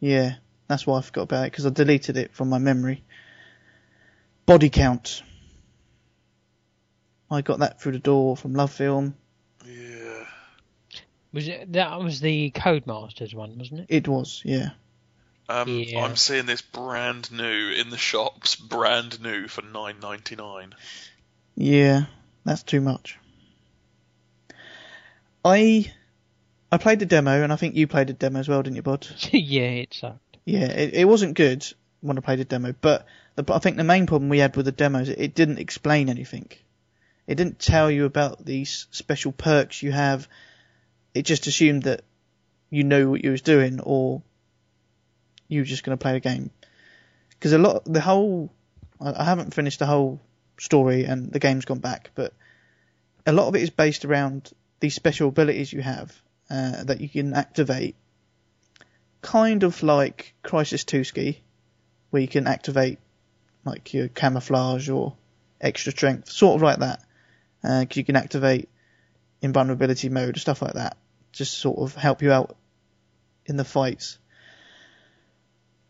yeah, that's why I forgot about it because I deleted it from my memory. Bodycount. I got that through the door from Love Film. Yeah. was it, that was the Codemasters one, wasn't it? It was, yeah. Um, Yeah. I'm seeing this brand new in the shops, brand new for nine ninety nine. Yeah, that's too much. I I played the demo, and I think you played the demo as well, didn't you, Bod? yeah, it sucked. Yeah, it, it wasn't good when I played the demo, but the, I think the main problem we had with the demos, it didn't explain anything. It didn't tell you about these special perks you have. It just assumed that you know what you was doing, or you were just going to play the game. Because a lot, the whole, I haven't finished the whole story, and the game's gone back, but a lot of it is based around these special abilities you have uh, that you can activate, kind of like Crysis 2 Ski, where you can activate like your camouflage or extra strength, sort of like that. Uh 'cause you can activate invulnerability mode, and stuff like that, just sort of help you out in the fights.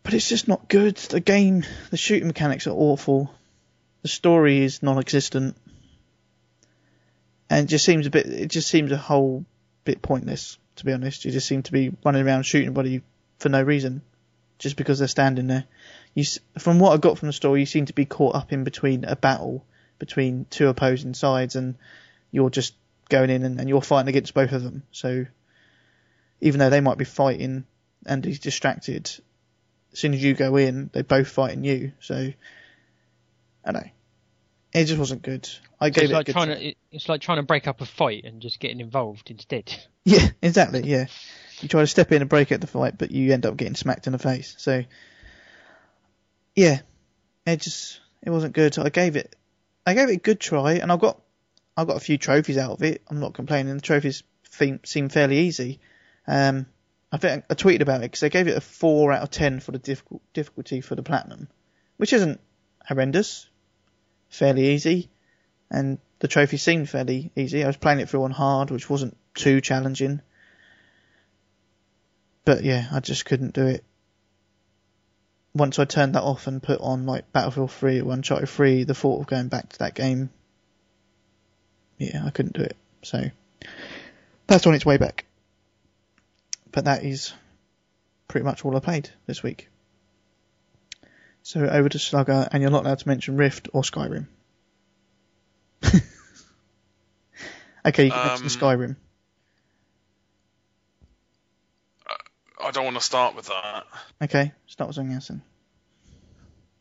But it's just not good. The game, the shooting mechanics are awful. The story is non-existent, and it just seems a bit. It just seems a whole bit pointless, to be honest. You just seem to be running around shooting everybody for no reason, just because they're standing there. You, from what I got from the story, you seem to be caught up in between a battle between two opposing sides, and you're just going in and, and you're fighting against both of them. So even though they might be fighting and he's distracted, as soon as you go in, they're both fighting you. So I don't know. It just wasn't good. I So gave it's it like trying to it- it's like trying to break up a fight and just getting involved instead. Yeah, exactly. Yeah, you try to step in and break up the fight, but you end up getting smacked in the face. So, yeah, it just it wasn't good. I gave it, I gave it a good try, and I got I got a few trophies out of it. I'm not complaining. The trophies seem, fairly easy. Um, I think I tweeted about it because I gave it a four out of ten for the difficult, difficulty for the platinum, which isn't horrendous, fairly easy, and the trophy seemed fairly easy. I was playing it through on hard, which wasn't too challenging. But yeah, I just couldn't do it. Once I turned that off and put on like Battlefield 3 or Uncharted 3, the thought of going back to that game, yeah, I couldn't do it. So that's on its way back. But that is pretty much all I played this week. So over to Slugga, and you're not allowed to mention Rift or Skyrim. okay, you can mention Um, Skyrim. I don't want to start with that. Okay, start with something else then.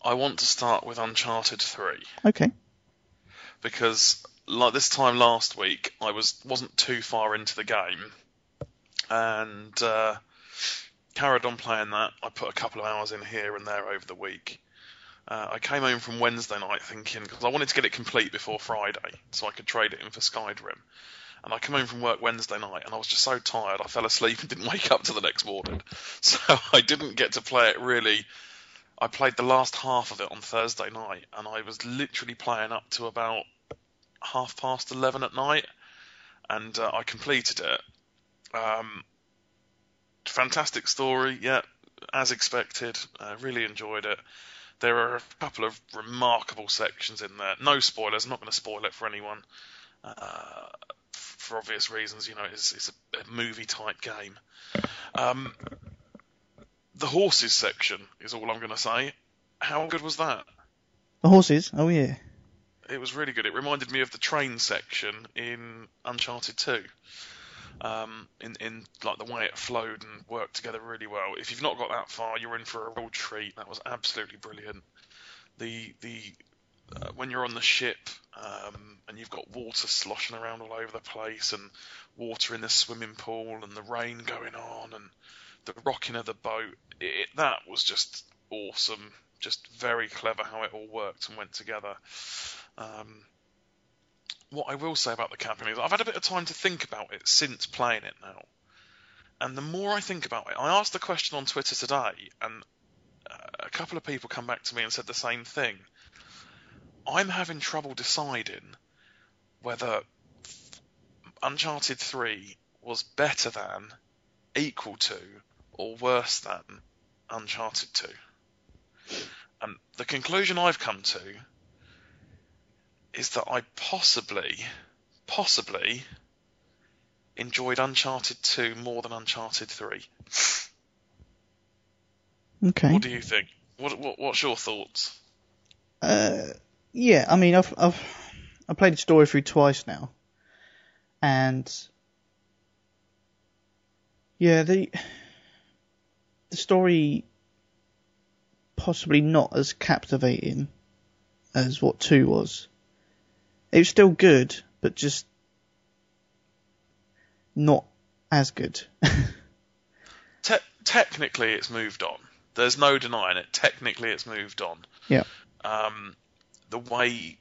I want to start with Uncharted 3 Okay. because like this time last week I was wasn't too far into the game and uh, carried on playing that. I put a couple of hours in here and there over the week. Uh, I came home from Wednesday night thinking because I wanted to get it complete before Friday so I could trade it in for Skyrim. And I came home from work Wednesday night and I was just so tired I fell asleep and didn't wake up till the next morning. So I didn't get to play it really. I played the last half of it on Thursday night and I was literally playing up to about half past 11 at night and uh, I completed it. Um, fantastic story, yeah, as expected. Uh, really enjoyed it. There are a couple of remarkable sections in there. No spoilers. I'm not going to spoil it for anyone. Uh, for obvious reasons, you know, it's, it's a, a movie type game. Um, the horses section is all I'm going to say. How good was that? The horses. Oh yeah. It was really good. It reminded me of the train section in Uncharted 2. Um, in in like the way it flowed and worked together really well. If you've not got that far, you're in for a real treat. That was absolutely brilliant. The the uh, when you're on the ship um, and you've got water sloshing around all over the place and water in the swimming pool and the rain going on and the rocking of the boat, it, that was just awesome. Just very clever how it all worked and went together. Um, what I will say about the camping is I've had a bit of time to think about it since playing it now. And the more I think about it, I asked the question on Twitter today, and uh, a couple of people come back to me and said the same thing. I'm having trouble deciding whether Uncharted 3 was better than, equal to, or worse than Uncharted 2. And the conclusion I've come to is that I possibly, possibly enjoyed Uncharted 2 more than Uncharted 3. Okay. What do you think? What, what what's your thoughts? Uh, yeah. I mean, I've I've I played the story through twice now, and yeah, the the story possibly not as captivating as what two was. It was still good, but just not as good. Te- technically, it's moved on. There's no denying it. Technically, it's moved on. yeah. um, the way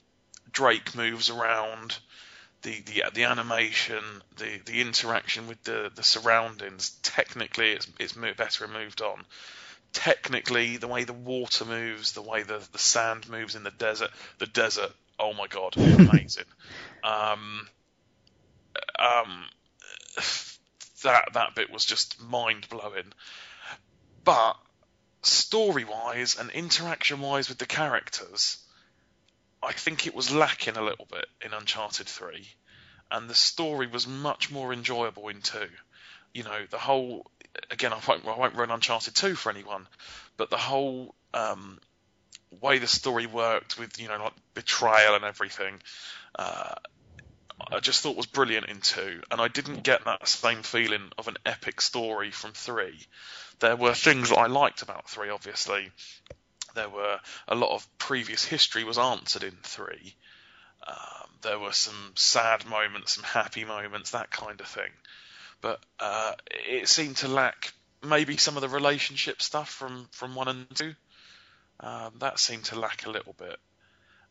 Drake moves around, the, the the animation, the, the interaction with the, the surroundings. Technically, it's it's better and moved on. Technically, the way the water moves, the way the, the sand moves in the desert, the desert. Oh my god, amazing. um, um, that that bit was just mind blowing. But story wise and interaction wise with the characters, I think it was lacking a little bit in Uncharted 3. And the story was much more enjoyable in 2. You know, the whole. Again, I won't, I won't run Uncharted 2 for anyone, but the whole um, way the story worked with, you know, like betrayal and everything, uh, I just thought was brilliant in 2. And I didn't get that same feeling of an epic story from 3 there were things that I liked about three. Obviously, there were a lot of previous history was answered in three. Um, there were some sad moments, some happy moments, that kind of thing. But uh, it seemed to lack maybe some of the relationship stuff from from one and two. Um, that seemed to lack a little bit,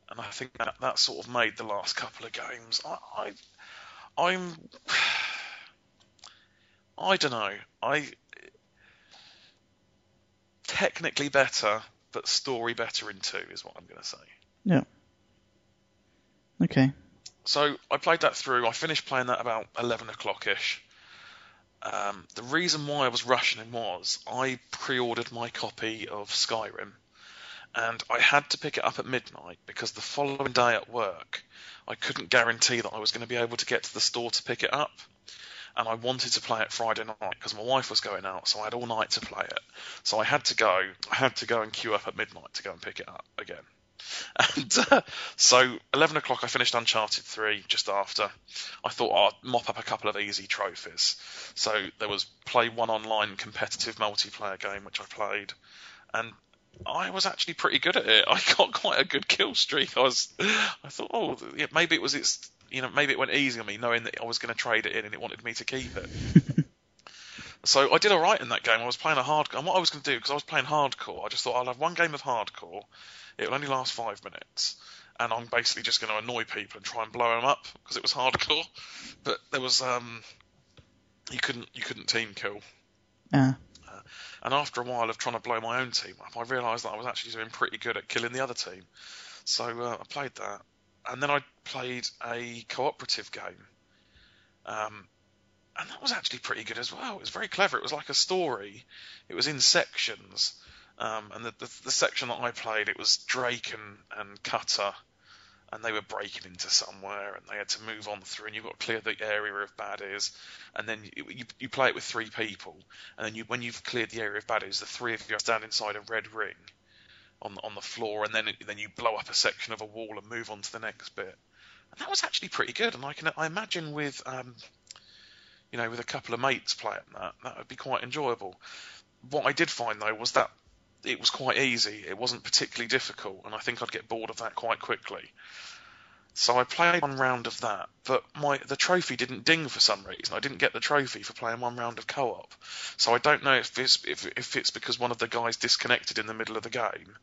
and I think that that sort of made the last couple of games. I, I I'm I don't know. I technically better, but story better in two is what I'm going to say. Yeah. Okay. So I played that through. I finished playing that about eleven o'clock ish. Um, the reason why I was rushing him was I pre-ordered my copy of Skyrim, and I had to pick it up at midnight because the following day at work I couldn't guarantee that I was going to be able to get to the store to pick it up. And I wanted to play it Friday night because my wife was going out, so I had all night to play it. So I had to go. I had to go and queue up at midnight to go and pick it up again. And uh, so 11 o'clock, I finished Uncharted 3 just after. I thought I'd mop up a couple of easy trophies. So there was Play One Online competitive multiplayer game, which I played. And I was actually pretty good at it. I got quite a good kill streak. I was, I thought, oh, yeah, maybe it was its, you know, maybe it went easy on me, knowing that I was going to trade it in and it wanted me to keep it. so I did all right in that game. I was playing a hard, and what I was going to do because I was playing hardcore, I just thought I'll have one game of hardcore. It will only last five minutes, and I'm basically just going to annoy people and try and blow them up because it was hardcore. But there was, um, you couldn't, you couldn't team kill. Ah. And after a while of trying to blow my own team up, I realised that I was actually doing pretty good at killing the other team. So uh, I played that, and then I played a cooperative game, um, and that was actually pretty good as well. It was very clever. It was like a story. It was in sections, um, and the, the, the section that I played, it was Drake and, and Cutter, and they were breaking into somewhere, and they had to move on through, and you've got to clear the area of baddies, and then you, you, you play it with three people, and then you, when you've cleared the area of baddies, the three of you stand inside a red ring on on the floor, and then then you blow up a section of a wall and move on to the next bit. And that was actually pretty good, and I can I imagine with um, you know, with a couple of mates playing that, that would be quite enjoyable. What I did find though was that it was quite easy. It wasn't particularly difficult, and I think I'd get bored of that quite quickly. So I played one round of that, but my the trophy didn't ding for some reason. I didn't get the trophy for playing one round of co-op. So I don't know if it's if, if it's because one of the guys disconnected in the middle of the game,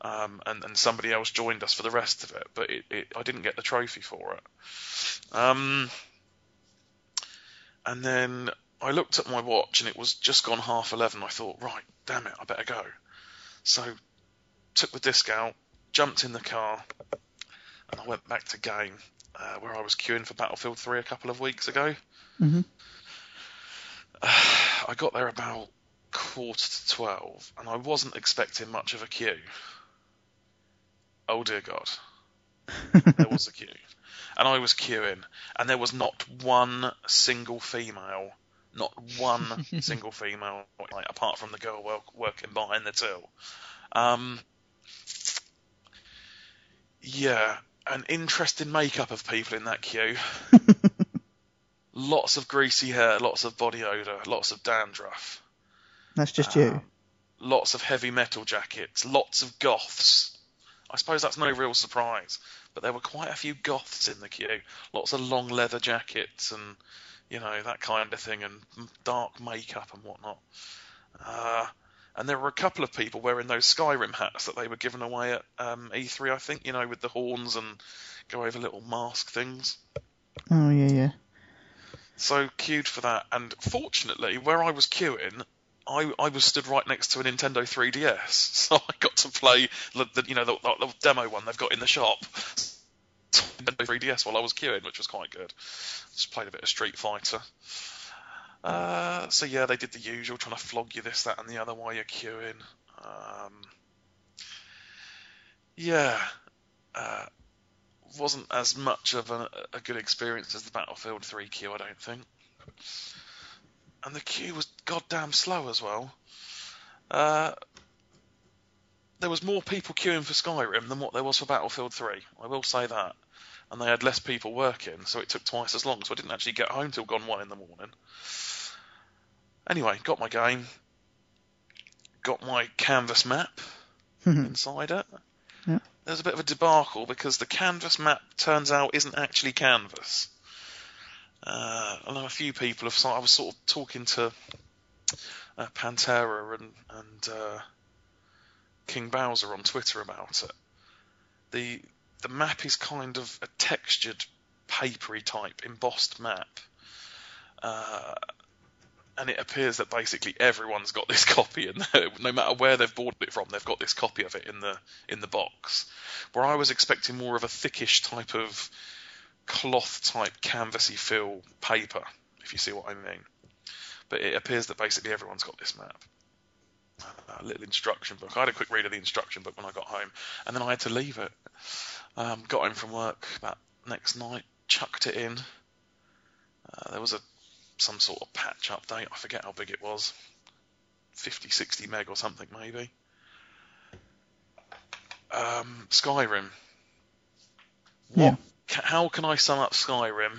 um, and and somebody else joined us for the rest of it. But it, it I didn't get the trophy for it. Um, and then I looked at my watch and it was just gone half eleven. I thought, right, damn it, I better go. So took the disc out, jumped in the car, and I went back to game uh, where I was queuing for Battlefield 3 a couple of weeks ago. Mhm. I got there about quarter to 12, and I wasn't expecting much of a queue. Oh dear God. there was a queue. And I was queuing, and there was not one single female, not one single female, like, apart from the girl work, working behind the till. Um, yeah, an interesting makeup of people in that queue. lots of greasy hair, lots of body odour, lots of dandruff. That's just you. Um, lots of heavy metal jackets, lots of goths. I suppose that's no real surprise, but there were quite a few goths in the queue. Lots of long leather jackets and you know that kind of thing, and dark makeup and whatnot. Uh, and there were a couple of people wearing those Skyrim hats that they were given away at um, E3, I think. You know, with the horns and go over little mask things. Oh yeah, yeah. So queued for that, and fortunately, where I was queuing, I, I was stood right next to a Nintendo 3DS, so I got to play the, the you know the, the, the demo one they've got in the shop. Nintendo 3DS while I was queuing, which was quite good. Just played a bit of Street Fighter. Uh, so yeah, they did the usual, trying to flog you this, that, and the other while you're queuing. Um, yeah, uh, wasn't as much of a, a good experience as the Battlefield 3 queue, I don't think. And the queue was goddamn slow as well. Uh, there was more people queuing for Skyrim than what there was for Battlefield 3. I will say that. And they had less people working, so it took twice as long. So I didn't actually get home till gone one in the morning. Anyway, got my game, got my canvas map inside it. Yeah. There's a bit of a debacle because the canvas map turns out isn't actually canvas. Uh, I know a few people have. I was sort of talking to uh, Pantera and and uh, King Bowser on Twitter about it. The the map is kind of a textured, papery type embossed map. Uh, and it appears that basically everyone's got this copy, and no matter where they've bought it from, they've got this copy of it in the in the box. Where I was expecting more of a thickish type of cloth type canvassy feel paper, if you see what I mean. But it appears that basically everyone's got this map. A little instruction book. I had a quick read of the instruction book when I got home, and then I had to leave it. Um, got home from work that next night, chucked it in. Uh, there was a some sort of patch update. I forget how big it was. 50, 60 meg or something maybe. Um, Skyrim. What? Yeah. How can I sum up Skyrim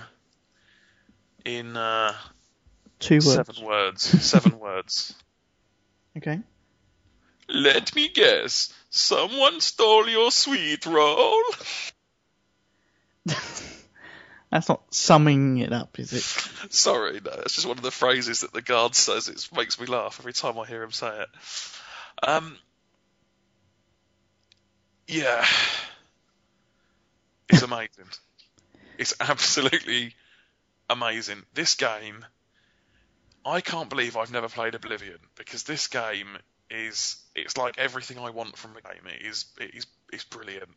in uh, Two words. seven words? seven words. Okay. Let me guess. Someone stole your sweet roll. That's not summing it up, is it? Sorry, no, it's just one of the phrases that the guard says. It makes me laugh every time I hear him say it. Um, yeah, it's amazing. It's absolutely amazing. This game, I can't believe I've never played Oblivion because this game is it's like everything I want from a game. It is it is it's brilliant.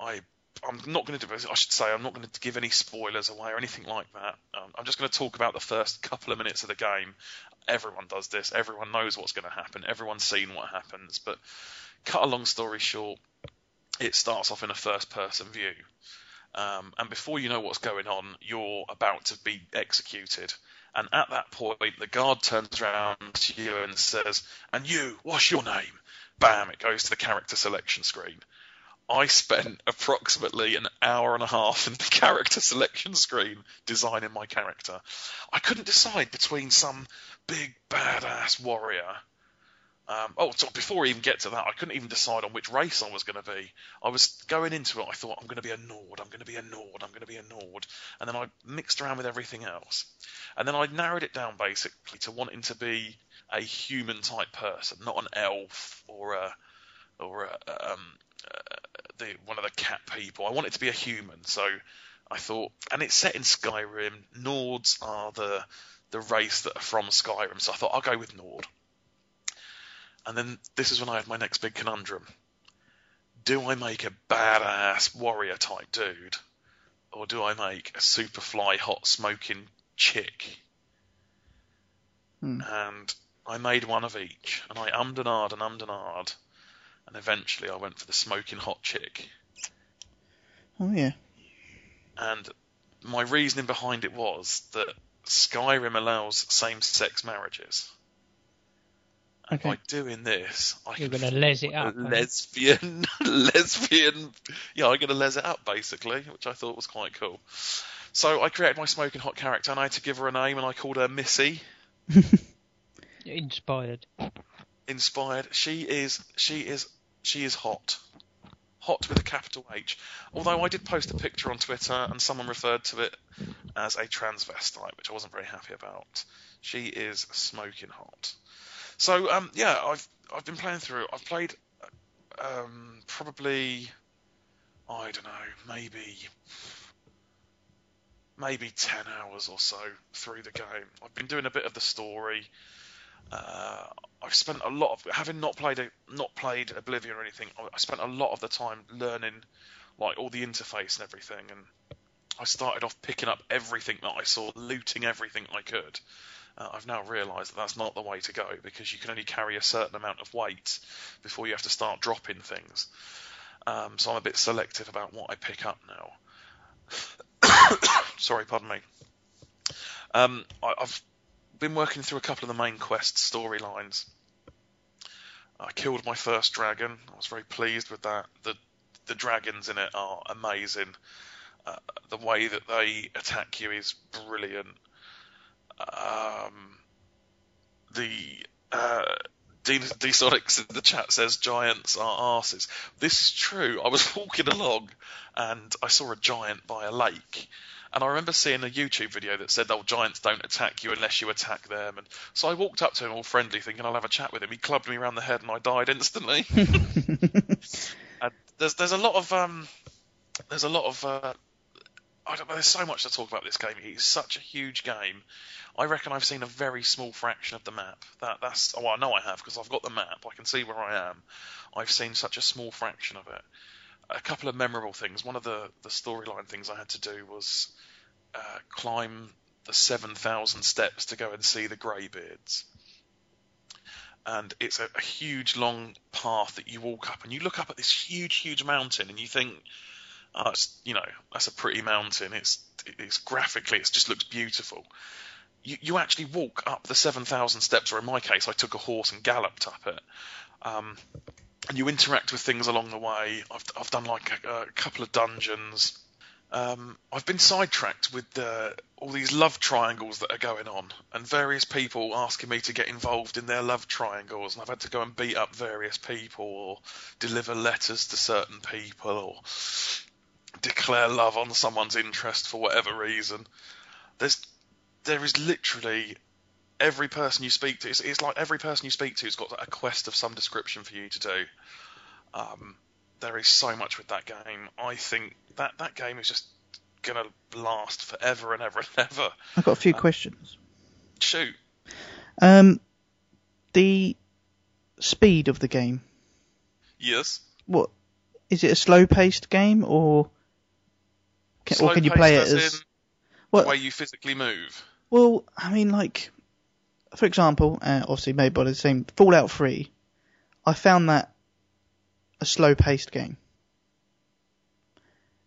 I I'm not going to. I should say I'm not going to give any spoilers away or anything like that. Um, I'm just going to talk about the first couple of minutes of the game. Everyone does this. Everyone knows what's going to happen. Everyone's seen what happens. But cut a long story short, it starts off in a first-person view, um, and before you know what's going on, you're about to be executed. And at that point, the guard turns around to you and says, "And you, what's your name?" Bam! It goes to the character selection screen. I spent approximately an hour and a half in the character selection screen designing my character. I couldn't decide between some big badass warrior. Um, oh, so before I even get to that, I couldn't even decide on which race I was going to be. I was going into it, I thought, I'm going to be a Nord, I'm going to be a Nord, I'm going to be a Nord. And then I mixed around with everything else. And then I narrowed it down basically to wanting to be a human type person, not an elf or a or a, um, uh, the one of the cat people. I want it to be a human, so I thought, and it's set in Skyrim. Nords are the the race that are from Skyrim, so I thought I'll go with Nord. And then this is when I had my next big conundrum: Do I make a badass warrior type dude, or do I make a super fly hot smoking chick? Hmm. And I made one of each, and I ummed and ahed and ummed and ahed and eventually I went for the smoking hot chick. Oh yeah. And my reasoning behind it was that Skyrim allows same-sex marriages. And Okay. by doing this, I You're gonna les it a up. lesbian, lesbian. Yeah, I'm gonna les it up basically, which I thought was quite cool. So I created my smoking hot character, and I had to give her a name, and I called her Missy. Inspired. inspired. She is she is she is hot. Hot with a capital H. Although I did post a picture on Twitter and someone referred to it as a transvestite, which I wasn't very happy about. She is smoking hot. So um, yeah, I've I've been playing through. I've played um, probably I don't know, maybe maybe ten hours or so through the game. I've been doing a bit of the story. Uh, I've spent a lot of having not played a, not played Oblivion or anything. I- spent a lot of the time learning like all the interface and everything, and I started off picking up everything that I saw, looting everything I could. Uh, I've now realised that that's not the way to go because you can only carry a certain amount of weight before you have to start dropping things. Um, so I'm a bit selective about what I pick up now. Sorry, pardon me. Um, I, I've been working through a couple of the main quest storylines. I killed my first dragon. I was very pleased with that. The the dragons in it are amazing. Uh, the way that they attack you is brilliant. Um, the uh, D, D Sonics in the chat says giants are arses. This is true. I was walking along and I saw a giant by a lake. And I remember seeing a YouTube video that said, "Oh, giants don't attack you unless you attack them." And so I walked up to him all friendly, thinking I'll have a chat with him. He clubbed me around the head, and I died instantly. and there's there's a lot of um, there's a lot of uh, I don't know. There's so much to talk about this game. It's such a huge game. I reckon I've seen a very small fraction of the map. That that's oh, I know I have because I've got the map. I can see where I am. I've seen such a small fraction of it. A couple of memorable things. One of the the storyline things I had to do was uh, climb the seven thousand steps to go and see the greybeards. And it's a, a huge, long path that you walk up, and you look up at this huge, huge mountain, and you think, oh, you know, that's a pretty mountain. It's it's graphically, it just looks beautiful. You you actually walk up the seven thousand steps, or in my case, I took a horse and galloped up it. Um, and you interact with things along the way. I've I've done like a, a couple of dungeons. Um, I've been sidetracked with uh, all these love triangles that are going on, and various people asking me to get involved in their love triangles, and I've had to go and beat up various people, or deliver letters to certain people, or declare love on someone's interest for whatever reason. There's there is literally every person you speak to. It's, it's like every person you speak to has got a quest of some description for you to do. Um, there is so much with that game. I think that that game is just gonna last forever and ever and ever. I've got a few questions. Shoot, Um, the speed of the game. yes. What is it? A slow-paced game, or can, or can you play it as? in Well, the way you physically move. well, I mean, like, for example, uh, obviously made by the same Fallout 3. I found that a slow-paced game.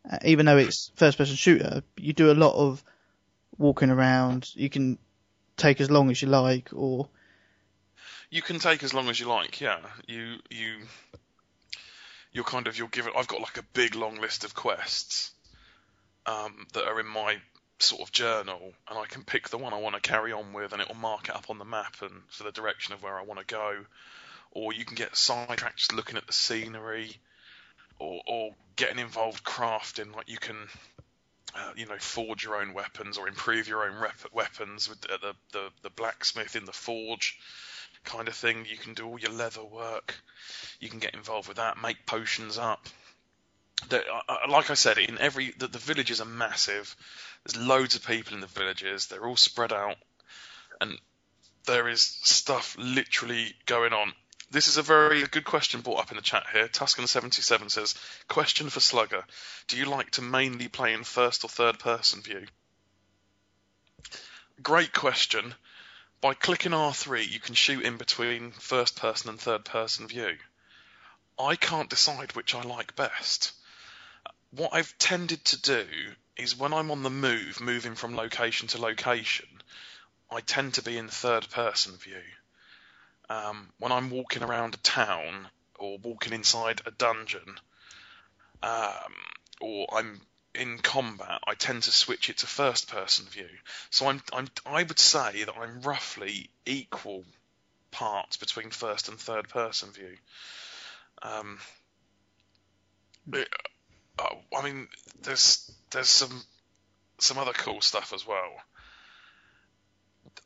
Uh, even though it's first-person shooter, you do a lot of walking around. You can take as long as you like, or You can take as long as you like. Yeah, you you you're kind of you're given. I've got like a big long list of quests um, that are in my sort of journal, and I can pick the one I want to carry on with, and it will mark it up on the map and for the direction of where I want to go. Or you can get sidetracked just looking at the scenery, or or getting involved crafting. Like you can. Uh, you know, forge your own weapons or improve your own rep- weapons with the, the, the, blacksmith in the forge kind of thing. You can do all your leather work. You can get involved with that, make potions up. Uh, like I said, in every the, the villages are massive. There's loads of people in the villages. They're all spread out, and there is stuff literally going on. This is a very good question brought up in the chat here. Tuscan77 says, Question for Slugga. Do you like to mainly play in first or third person view? Great question. By clicking R3, you can shoot in between first person and third person view. I can't decide which I like best. What I've tended to do is when I'm on the move, moving from location to location, I tend to be in third person view. Um, when I'm walking around a town or walking inside a dungeon, um, or I'm in combat, I tend to switch it to first person view. So I'm, I'm I would say that I'm roughly equal parts between first and third person view. Um, it- uh, I mean, there's there's some some other cool stuff as well.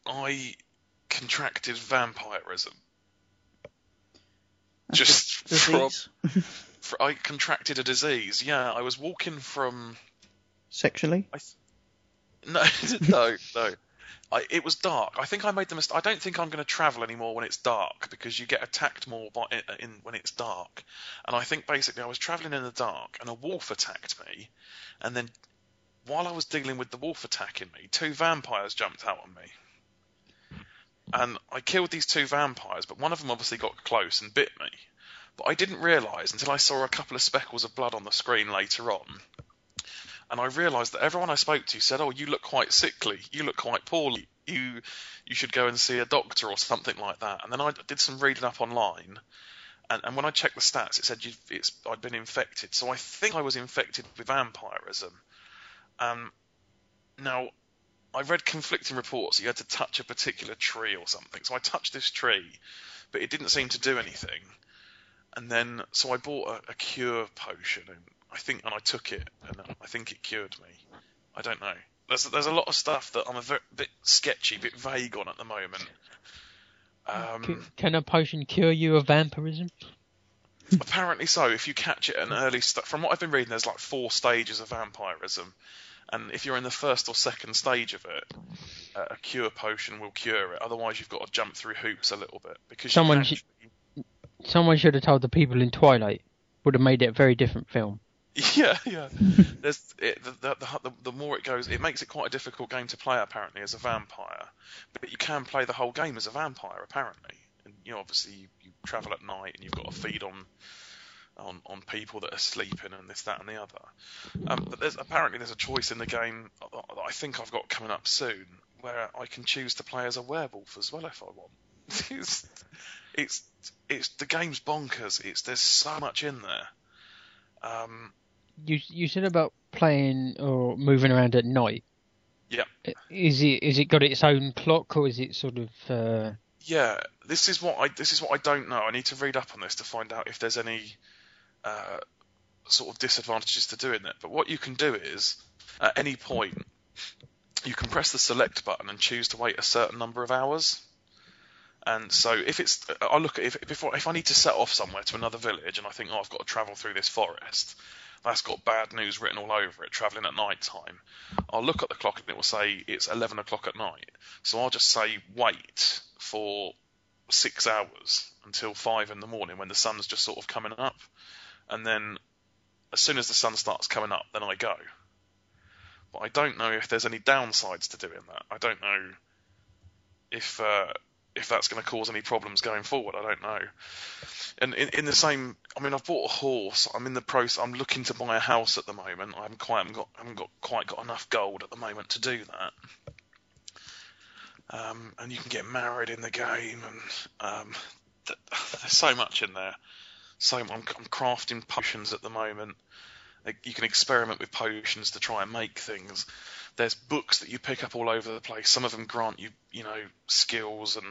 I contracted vampirism. Just from, Disease? I contracted a disease. Yeah, I was walking from Sexually? no, no, no. I, it was dark. I think I made the mistake. I don't think I'm going to travel anymore when it's dark because you get attacked more by, in, in when it's dark. And I think basically I was traveling in the dark and a wolf attacked me, and then while I was dealing with the wolf attacking me, two vampires jumped out on me. And I killed these two vampires, but one of them obviously got close and bit me. But I didn't realise until I saw a couple of speckles of blood on the screen later on and I realised that everyone I spoke to said, "Oh, you look quite sickly. You look quite poorly. You you should go and see a doctor or something like that." And then I did some reading up online, and, and when I checked the stats, it said I'd been infected. So I think I was infected with vampirism. Um, now I read conflicting reports. You had to touch a particular tree or something. So I touched this tree, but it didn't seem to do anything. And then so I bought a, a cure potion and I think and I took it and I think it cured me. I don't know. There's there's a lot of stuff that I'm a bit sketchy, bit vague on at the moment. Um, Can a potion cure you of vampirism? apparently so. If you catch it at an early st- from what I've been reading, there's like four stages of vampirism, and if you're in the first or second stage of it, uh, a cure potion will cure it. Otherwise, you've got to jump through hoops a little bit because Someone you can should- actually- Someone should have told the people in Twilight. Would have made it a very different film. Yeah, yeah. There's it, the, the, the, the more it goes, it makes it quite a difficult game to play. Apparently, as a vampire, but you can play the whole game as a vampire. Apparently, and you know, obviously, you, you travel at night and you've got to feed on on on people that are sleeping and this, that, and the other. Um, but there's apparently there's a choice in the game that I think I've got coming up soon where I can choose to play as a werewolf as well if I want. it's it's it's the game's bonkers. It's there's so much in there. Um, You you said about playing or moving around at night. Yeah. Is it is it got its own clock or is it sort of uh, Yeah, this is what I this is what I don't know. I need to read up on this to find out if there's any uh, sort of disadvantages to doing it. But what you can do is, at any point, you can press the select button and choose to wait a certain number of hours. And so if it's, I look at if before if I need to set off somewhere to another village and I think oh I've got to travel through this forest, that's got bad news written all over it. Traveling at night time, I'll look at the clock and it will say it's 11 o'clock at night. So I'll just say wait for six hours until five in the morning when the sun's just sort of coming up, and then as soon as the sun starts coming up, then I go. But I don't know if there's any downsides to doing that. I don't know if uh, if that's going to cause any problems going forward. I don't know. And in, in the same, I mean, I've bought a horse. I'm in the process. I'm looking to buy a house at the moment. I haven't quite haven't got haven't got quite got enough gold at the moment to do that. Um, and you can get married in the game, and um, th- there's so much in there. So I'm, I'm crafting potions at the moment. You can experiment with potions to try and make things. There's books that you pick up all over the place. Some of them grant you, you know, skills, and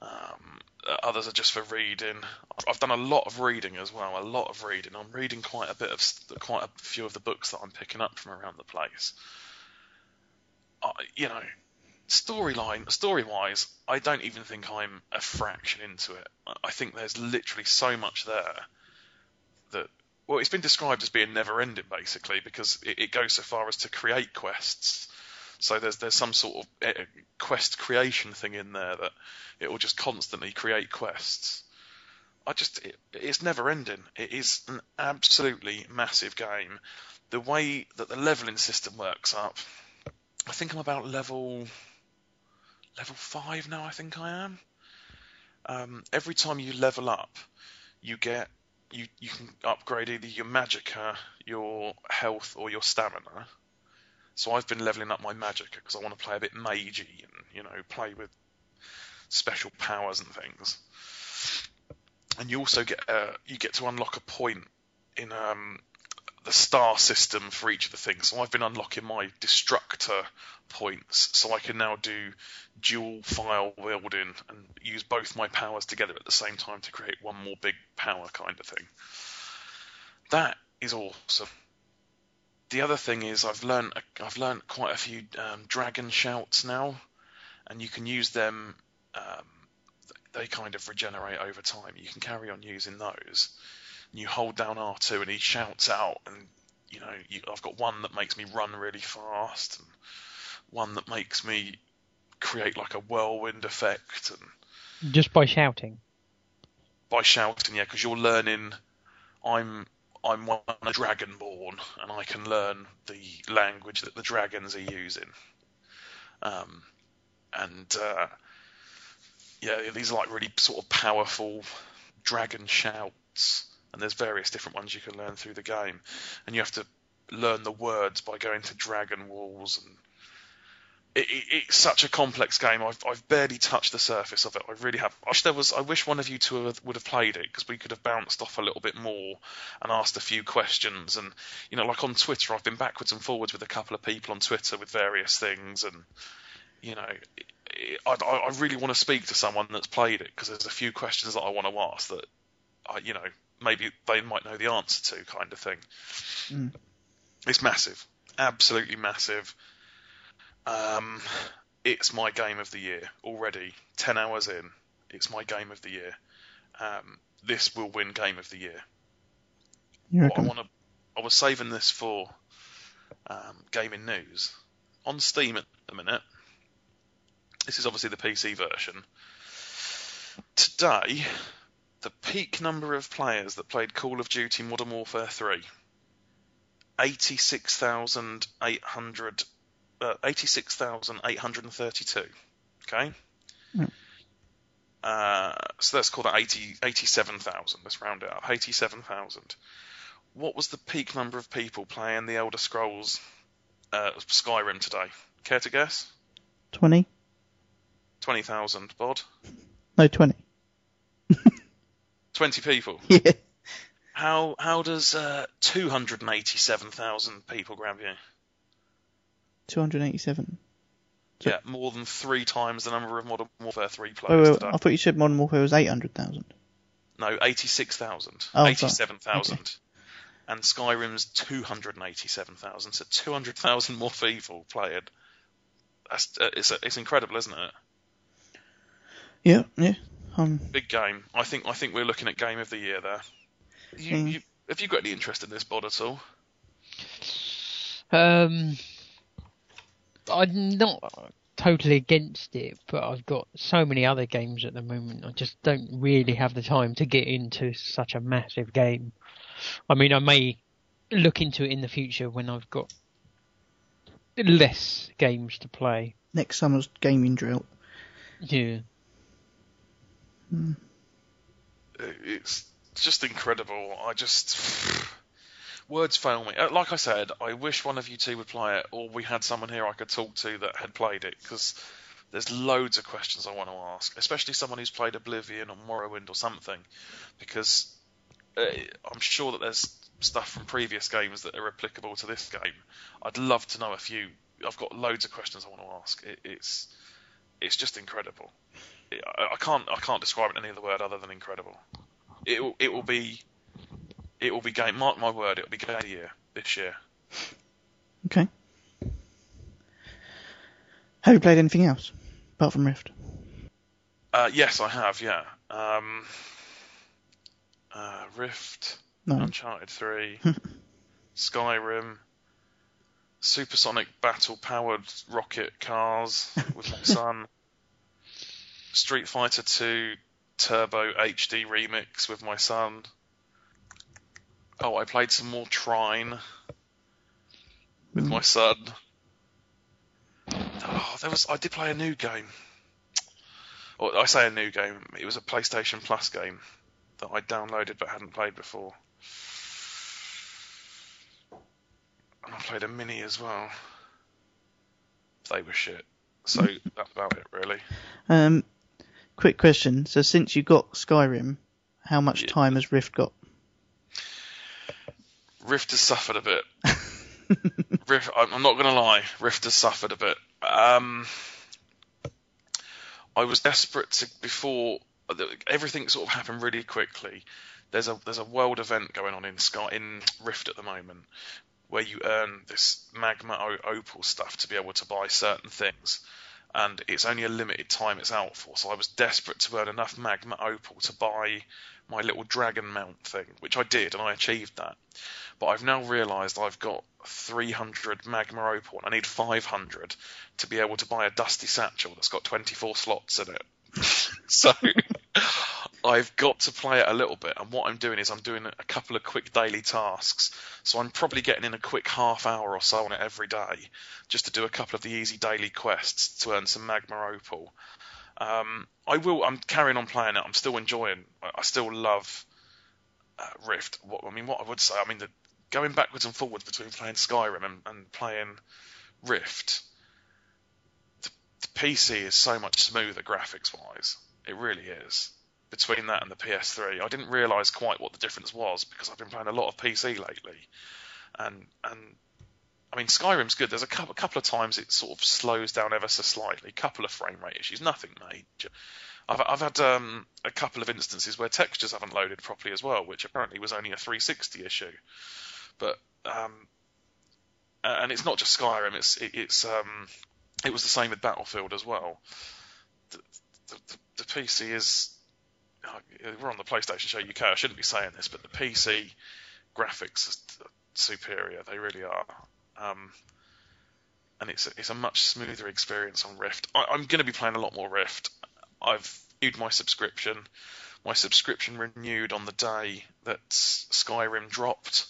um, others are just for reading. I've- done a lot of reading as well. A lot of reading. I'm reading quite a bit of, quite a few of the books that I'm picking up from around the place. I, you know, storyline, story wise, I don't even think I'm a fraction into it. I think there's literally so much there that, well, it's been described as being never ending basically because it, it goes so far as to create quests. So there's there's some sort of eh, quest creation thing in there that it will just constantly create quests. I just it, it's never ending. It is an absolutely massive game. The way that the leveling system works up, I think I'm about level level five now. I think I am. Um, every time you level up, you get you you can upgrade either your magicka, your health, or your stamina. So I've been leveling up my magicka because I want to play a bit magey and you know play with special powers and things. And you also get uh, you get to unlock a point in um, the star system for each of the things. So I've been unlocking my destructor points, so I can now do dual file building and use both my powers together at the same time to create one more big power kind of thing. That is awesome. The other thing is I've learned I've learned quite a few um, dragon shouts now, and you can use them. Um, they kind of regenerate over time. You can carry on using those. And you hold down R2 and he shouts out, and you know you, I've got one that makes me run really fast, and one that makes me create like a whirlwind effect, and Just by shouting. by shouting, yeah, because you're learning. I'm I'm one a dragonborn, and I can learn the language that the dragons are using. Um, and uh, yeah, these are like really sort of powerful dragon shouts, and there's various different ones you can learn through the game, and you have to learn the words by going to dragon walls and. It, it, it's such a complex game. I've, I've barely touched the surface of it. I really have. I wish there was. I wish one of you two would- have played it because we could have bounced off a little bit more and asked a few questions. And you know, like on Twitter, I've been backwards and forwards with a couple of people on Twitter with various things. And you know, it, I I really want to speak to someone that's played it because there's a few questions that I want to ask that, I, you know, maybe they might know the answer to, kind of thing. Mm. It's massive, absolutely massive. Um, it's my game of the year already. Ten hours in, it's my game of the year. Um, this will win game of the year. You What I want to, I was saving this for um, gaming news on Steam at the minute. This is obviously the PC version. Today, the peak number of players that played Call of Duty Modern Warfare 3 86,800 uh, 86,832. Okay? Mm. Uh, so let's call that 80, 87,000. Let's round it up. 87,000. What was the peak number of people playing the Elder Scrolls uh, Skyrim today? Care to guess? 20? 20,000. Bod? No, 20. 20 people. Yeah. How how does uh, 287,000 people grab you? 287. Yeah, more than three times the number of Modern Warfare 3 Wait, players wait, today. I thought you said Modern Warfare was 800,000. No, 86,000. Oh, sorry. 87,000. And Skyrim's 287,000. So 200,000 more people played. That's, uh, it's, it's incredible, isn't it? Yeah, yeah. Um, Big game. I think I think we're looking at game of the year there. You, Mm. you, have you got any interest in this bod at all? Um, I'm not totally against it, but I've got so many other games at the moment. I just don't really have the time to get into such a massive game. I mean, I may look into it in the future when I've got less games to play. next summer's gaming drill. Yeah. It's just incredible. I just words fail me. Uh, Like I said, I wish one of you two would play it, or we had someone here I could talk to that had played it, because there's loads of questions I want to ask, especially someone who's played Oblivion or Morrowind or something, because uh, I'm sure that there's stuff from previous games that are applicable to this game. I'd love to know a few. I've got loads of questions I want to ask. It, it's it's just incredible. I, I can't I can't describe it in any other word other than incredible. It will it will be it will be game. Mark my word, it will be game of the year this year. Okay. Have you played anything else apart from Rift? Uh, yes, I have. Yeah. Um, uh, Rift, No. Uncharted Three, Skyrim, supersonic battle powered rocket cars with my son, Street Fighter Two Turbo HD remix with my son. Oh, I played some more Trine with my son. Oh, there was I did play a new game. Or I say a new game. It was a PlayStation Plus game that I downloaded but hadn't played before. And I played a mini as well. They were shit. So that's about it, really. Um, quick question. So since you got Skyrim, how much Yeah. time has Rift got? Rift has suffered a bit. Rift, I'm I'm not going to lie, Rift has suffered a bit. Um, I was desperate to before everything sort of happened really quickly. There's a there's a world event going on in Sky in Rift at the moment where you earn this magma opal stuff to be able to buy certain things, and it's only a limited time it's out for. So I was desperate to earn enough magma opal to buy my little dragon mount thing, which I did, and I achieved that. But I've now realised I've got 300 magma opal, and I need 500 to be able to buy a dusty satchel that's got 24 slots in it. so I've got to play it a little bit, and what I'm doing is I'm doing a couple of quick daily tasks. So I'm probably getting in a quick half hour or so on it every day, just to do a couple of the easy daily quests to earn some magma opal. Um, I will. I'm carrying on playing it. I'm still enjoying. I still love uh, Rift. What, I mean, what I would say. I mean, the, going backwards and forwards between playing Skyrim and, and playing Rift, the, the PC is so much smoother graphics wise. It really is. Between that and the PS3, I didn't realise quite what the difference was because I've been playing a lot of PC lately, and and I mean Skyrim's good. There's a couple, a couple of times it sort of slows down ever so slightly, a couple of frame rate issues, nothing major. I've I've had um, a couple of instances where textures haven't loaded properly as well, which apparently was only a 360 issue. But um, and it's not just Skyrim. It's it, it's um, it was the same with Battlefield as well. The, the, the, the PC is we're on the PlayStation Show UK. I shouldn't be saying this, but the PC graphics are superior. They really are. Um, and it's a, it's a much smoother experience on Rift. I, I'm going to be playing a lot more Rift. I've renewed my subscription. My subscription renewed on the day that Skyrim dropped.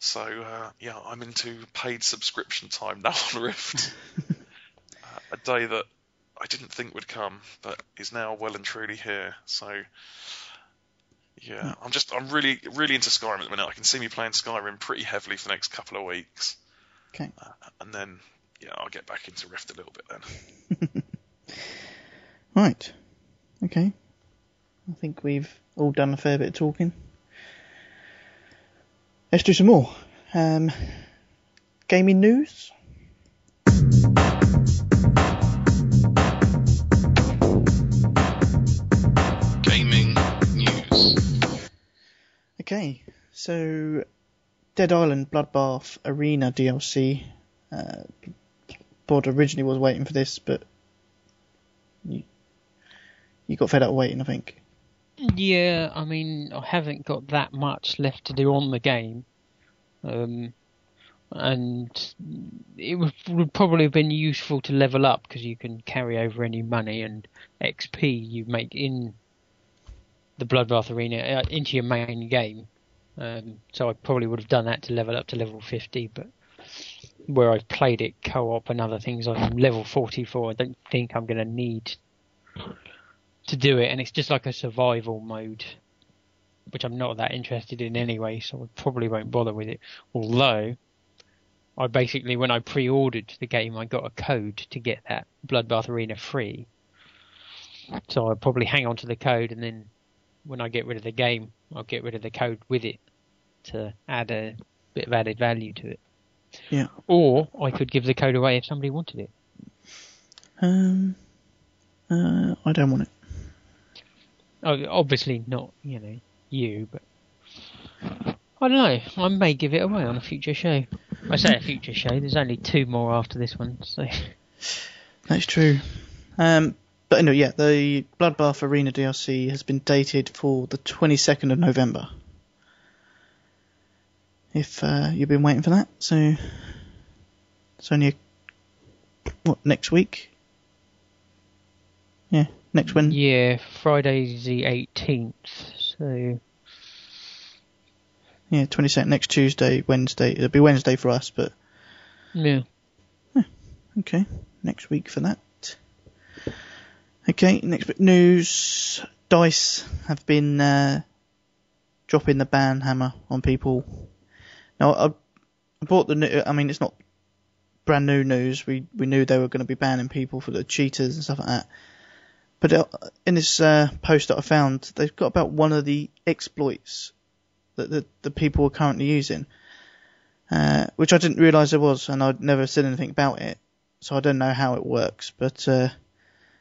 So uh, yeah, I'm into paid subscription time now on Rift. uh, a day that I didn't think would come, but is now well and truly here. So yeah, I'm just I'm really really into Skyrim at the minute. I can see me playing Skyrim pretty heavily for the next couple of weeks, Okay. uh, and then yeah, I'll get back into Rift a little bit then. Right. Okay. I think we've all done a fair bit of talking. Let's do some more. Um, gaming news. Okay, so Dead Island Bloodbath Arena DLC. Uh, Bod originally was waiting for this, but you, you got fed up waiting, I think. Yeah, I mean, I haven't got that much left to do on the game. Um, and it would, would probably have been useful to level up because you can carry over any money and XP you make in the Bloodbath Arena uh, into your main game. Um, so I probably would have done that to level up to level 50, but where I've played it co-op and other things, I'm level 44. I don't think I'm going to need to do it, and it's just like a survival mode, which I'm not that interested in anyway, so I probably won't bother with it. Although, I basically, when I pre-ordered the game, I got a code to get that Bloodbath Arena free. So I'll probably hang on to the code, and then when I get rid of the game, I'll get rid of the code with it to add a bit of added value to it. Yeah. Or I could give the code away if somebody wanted it. Um, uh, I don't want it. Oh, obviously not, you know, you, but I don't know. I may give it away on a future show. I say a future show. There's only two more after this one, so That's true. Um, but anyway, yeah, the Bloodbath Arena DLC has been dated for the 22nd of November. If uh, you've been waiting for that, so it's only a, what next week? Yeah, next Wednesday. yeah, Friday's the 18th. So Yeah, 22nd next Tuesday, Wednesday. It'll be Wednesday for us, but yeah, Okay, next week for that. Okay, next bit news. Dice have been uh, dropping the ban hammer on people. Now, I, bought the new. I mean, it's not brand new news. We we knew they were going to be banning people for the cheaters and stuff like that. But uh, in this uh, post that I found, they've got about one of the exploits that the, the people are currently using. uh, which I didn't realise there was, and I'd never said anything about it, so I don't know how it works. But uh,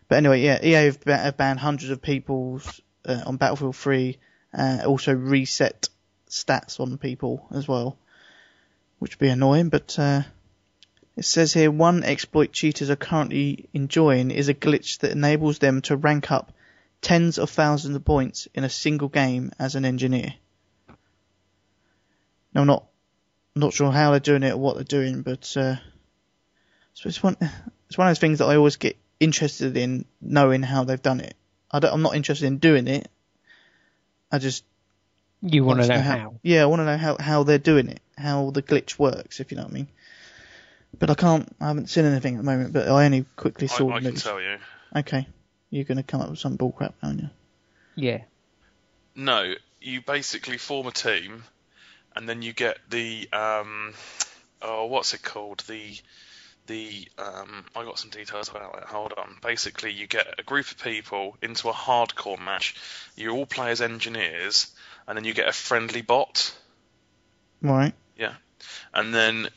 but anyway, yeah, EA have, have banned hundreds of people uh, on Battlefield 3, uh, also reset stats on people as well, which would be annoying. But uh, it says here one exploit cheaters are currently enjoying is a glitch that enables them to rank up tens of thousands of points in a single game as an engineer. Now, I'm not not sure how they're doing it or what they're doing, but uh, so it's one it's one of those things that I always get interested in knowing how they've done it. I don't, I'm not interested in doing it. I just You want to want know how? Yeah, I want to know how how they're doing it, how the glitch works, if you know what I mean. But I can't. I haven't seen anything at the moment. But I only quickly saw I the can tell you. Okay, you're going to come up with some bullcrap, aren't you? Yeah. No, you basically form a team, and then you get the um, oh, what's it called? The the um, I got some details about it. Hold on. Basically, you get a group of people into a hardcore match. You all play as engineers, and then you get a friendly bot. Right. Yeah, and then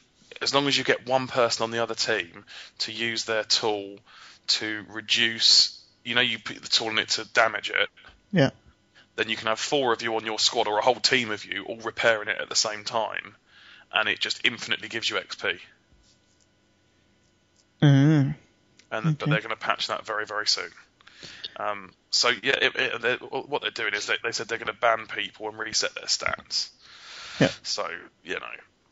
as long as you get one person on the other team to use their tool to reduce, you know, you put the tool in it to damage it. Yeah. Then you can have four of you on your squad or a whole team of you all repairing it at the same time, and it just infinitely gives you XP. Mm. And but Okay. they're going to patch that very very soon. Um, so yeah, it, it, they what they're doing is they, they said they're going to ban people and reset their stats. Yeah. So you know,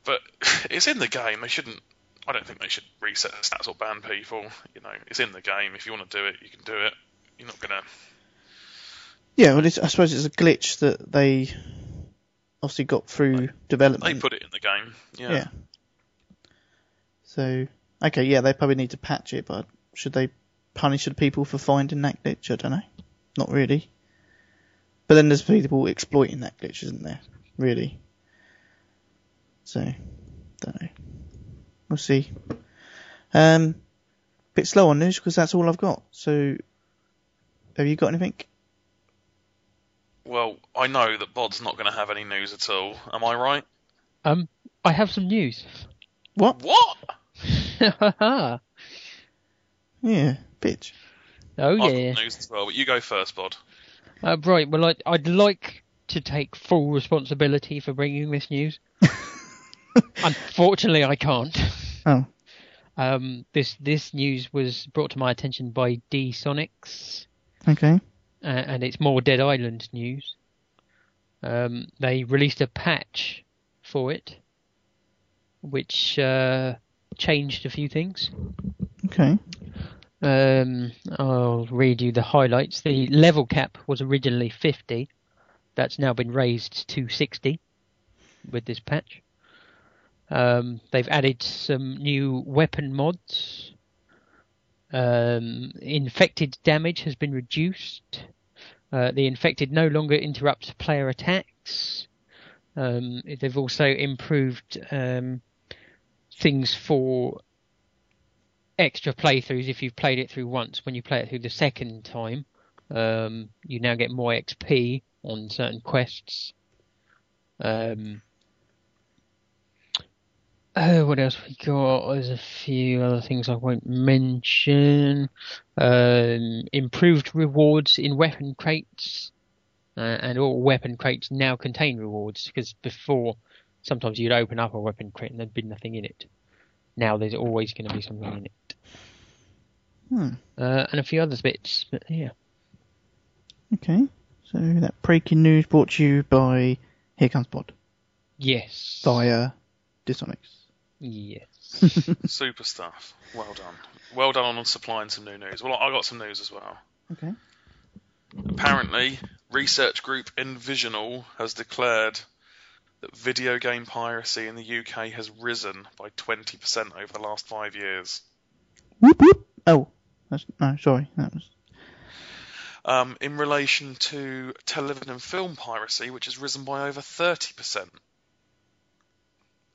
but it's in the game. They shouldn't. I don't think they should reset their stats or ban people. You know, it's in the game. If you want to do it, you can do it. You're not gonna. Yeah. Well, it's, I suppose it's a glitch that they obviously got through development. They put it in the game. Yeah. Yeah. So okay, yeah, they probably need to patch it, but should they punish the people for finding that glitch? I don't know. Not really. But then there's people exploiting that glitch, isn't there? Really. So, don't know. We'll see. Um, bit slow on news because that's all I've got. So, have you got anything? Well, I know that Bod's not going to have any news at all. Am I right? Um, I have some news. What? What? Oh Yeah, bitch. I've yeah. got news as well, but you go first, Bod. Uh, right. Well, I, I'd like to take full responsibility for bringing this news. Unfortunately, I can't. Oh, Um, this this news was brought to my attention by D Sonics, okay. uh, and it's more Dead Island news. Um, they released a patch for it, which uh, changed a few things. Okay. Um, I'll read you the highlights. The level cap was originally 50. That's now been raised to 60 with this patch. Um, they've added some new weapon mods. Um, infected damage has been reduced. Uh, the infected no longer interrupts player attacks. Um, they've also improved um, things for extra playthroughs if you've played it through once. When you play it through the second time, um, you now get more XP on certain quests. Um, oh, what else we got? There's a few other things I won't mention. Um, improved rewards in weapon crates, uh, and all weapon crates now contain rewards because before sometimes you'd open up a weapon crate and there'd be nothing in it. Now there's always going to be something in it. Hmm. Uh, and a few other bits, but yeah. Okay. So that breaking news brought to you by Here Comes Bod Yes. via Dissonics. Yes. Super stuff. Well done. Well done on supplying some new news. Well, I got some news as well. Okay. Apparently, research group Envisional has declared that video game piracy in the UK has risen by 20% over the last five years. Whoop whoop. Oh, that's, no, sorry. That was Um, in relation to television and film piracy, which has risen by over 30%.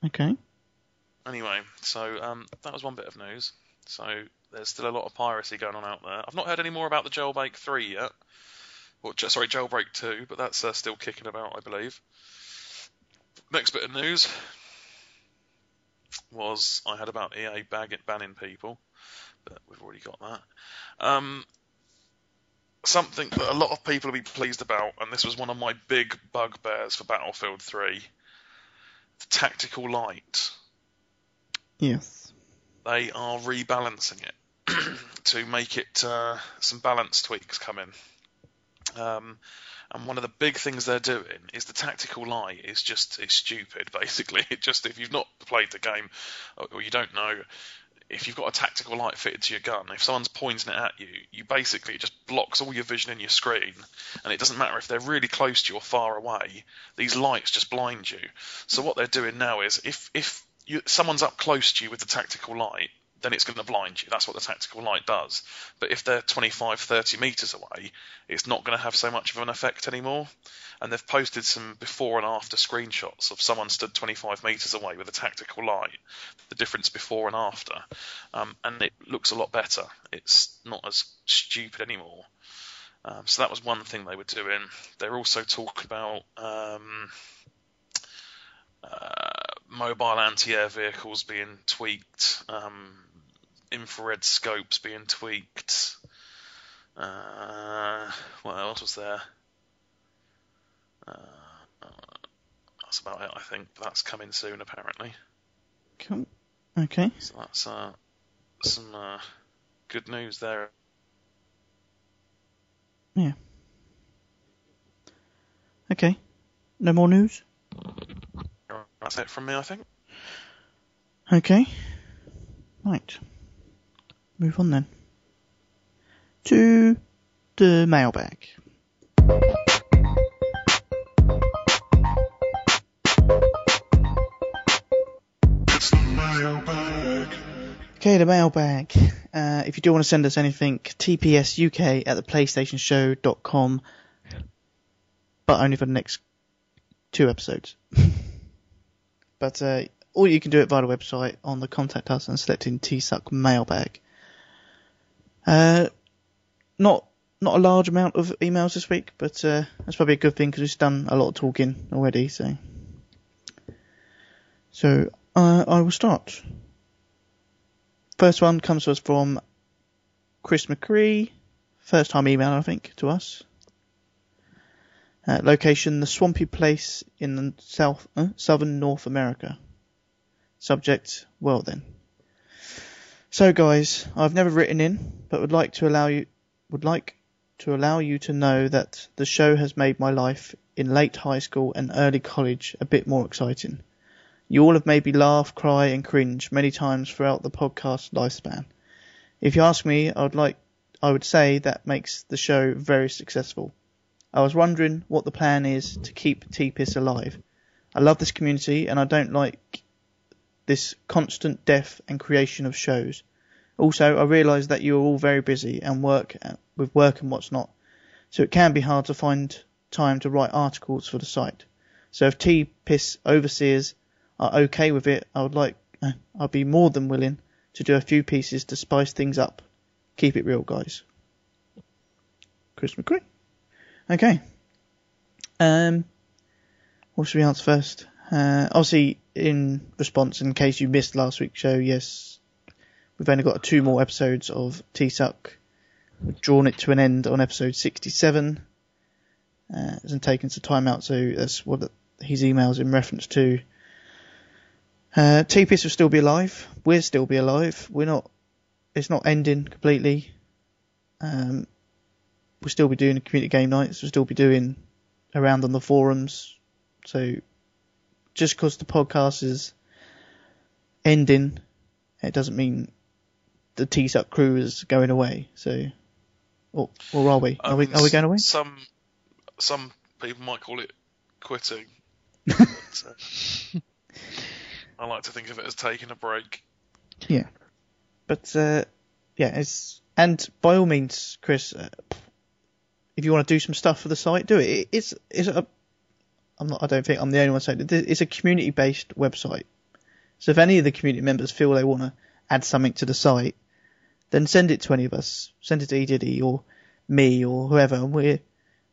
okay. Anyway, so um, that was one bit of news. So there's still a lot of piracy going on out there. I've not heard any more about the Jailbreak 3 yet. Or, sorry, Jailbreak 2, but that's uh, still kicking about, I believe. Next bit of news. was I had about EA bag banning people, but we've already got that. Um, something that a lot of people will be pleased about, and this was one of my big bugbears for Battlefield 3 the tactical light. Yes. They are rebalancing it to make it uh, some balance tweaks come in. Um, and one of the big things they're doing is the tactical light is just is stupid. Basically, it just if you've not played the game or, you don't know, if you've got a tactical light fitted to your gun, if someone's pointing it at you, you basically it just blocks all your vision in your screen, and it doesn't matter if they're really close to you or far away. These lights just blind you. So what they're doing now is if if you, someone's up close to you with the tactical light, then it's going to blind you. That's what the tactical light does. But if they're 25, 30 meters away, it's not going to have so much of an effect anymore. And they've posted some before and after screenshots of someone stood 25 meters away with a tactical light, the difference before and after. Um, and it looks a lot better. It's not as stupid anymore. Um, so that was one thing they were doing. They're also talking about um, uh, mobile anti-air vehicles being tweaked, um, infrared scopes being tweaked. Uh, what else was there? Uh, that's about it, I think. That's coming soon, apparently. Cool. Okay. So that's uh, some uh, good news there. Yeah. Okay. No more news? That's it from me, I think. Okay. Right. Move on then. To the mailbag. It's the mailbag. Okay, the mailbag. Uh, if you do want to send us anything, tpsuk at the playstationshow.com, but only for the next two episodes. but uh, or you can do it via the website on the contact us and selecting TSUC mailbag. Uh, not not a large amount of emails this week, but uh, that's probably a good thing because we've done a lot of talking already. So, so uh, I will start. First one comes to us from Chris McCree, first time email I think to us. Uh, location: the swampy place in the south, uh, southern North America. Subject: well then. So guys, I've never written in, but would like to allow you would like to allow you to know that the show has made my life in late high school and early college a bit more exciting. You all have made me laugh, cry, and cringe many times throughout the podcast lifespan. If you ask me, I would like I would say that makes the show very successful. I was wondering what the plan is to keep TPIS alive. I love this community and I don't like this constant death and creation of shows. Also, I realise that you are all very busy and work with work and what's not, so it can be hard to find time to write articles for the site. So if T Piss overseers are okay with it, I would like, uh, I'd be more than willing to do a few pieces to spice things up. Keep it real, guys. Chris McCree. Okay. Um, what should we answer first? Uh, obviously, in response, in case you missed last week's show, yes, we've only got two more episodes of T-Suck. We've drawn it to an end on episode 67. Uh, hasn't taken some time out, so that's what his email's in reference to. Uh, TPS will still be alive. We'll still be alive. We're not, it's not ending completely. Um, we'll still be doing community game nights. We'll still be doing around on the forums. So just because the podcast is ending, it doesn't mean the T-Suck crew is going away. So, or, or are we? Are we? Are we going away? Some some people might call it quitting. but, uh, I like to think of it as taking a break. Yeah. But uh, yeah, it's and by all means, Chris, uh, if you want to do some stuff for the site, do it. it it's it's a I'm not. I don't think I'm the only one saying it. It's a community-based website. So if any of the community members feel they want to add something to the site, then send it to any of us. Send it to eDiddy or me or whoever, and we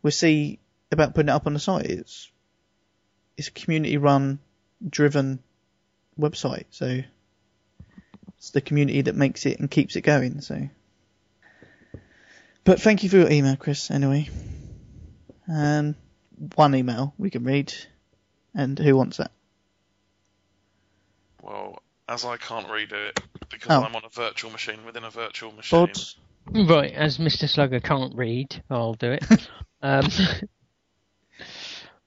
we'll see about putting it up on the site. It's it's a community-run, driven website. So it's the community that makes it and keeps it going. So, but thank you for your email, Chris. Anyway, um, one email we can read, and who wants that? Well, as I can't read it because Oh. I'm on a virtual machine within a virtual machine. Bod. Right, as Mr. Slugga can't read, I'll do it. um,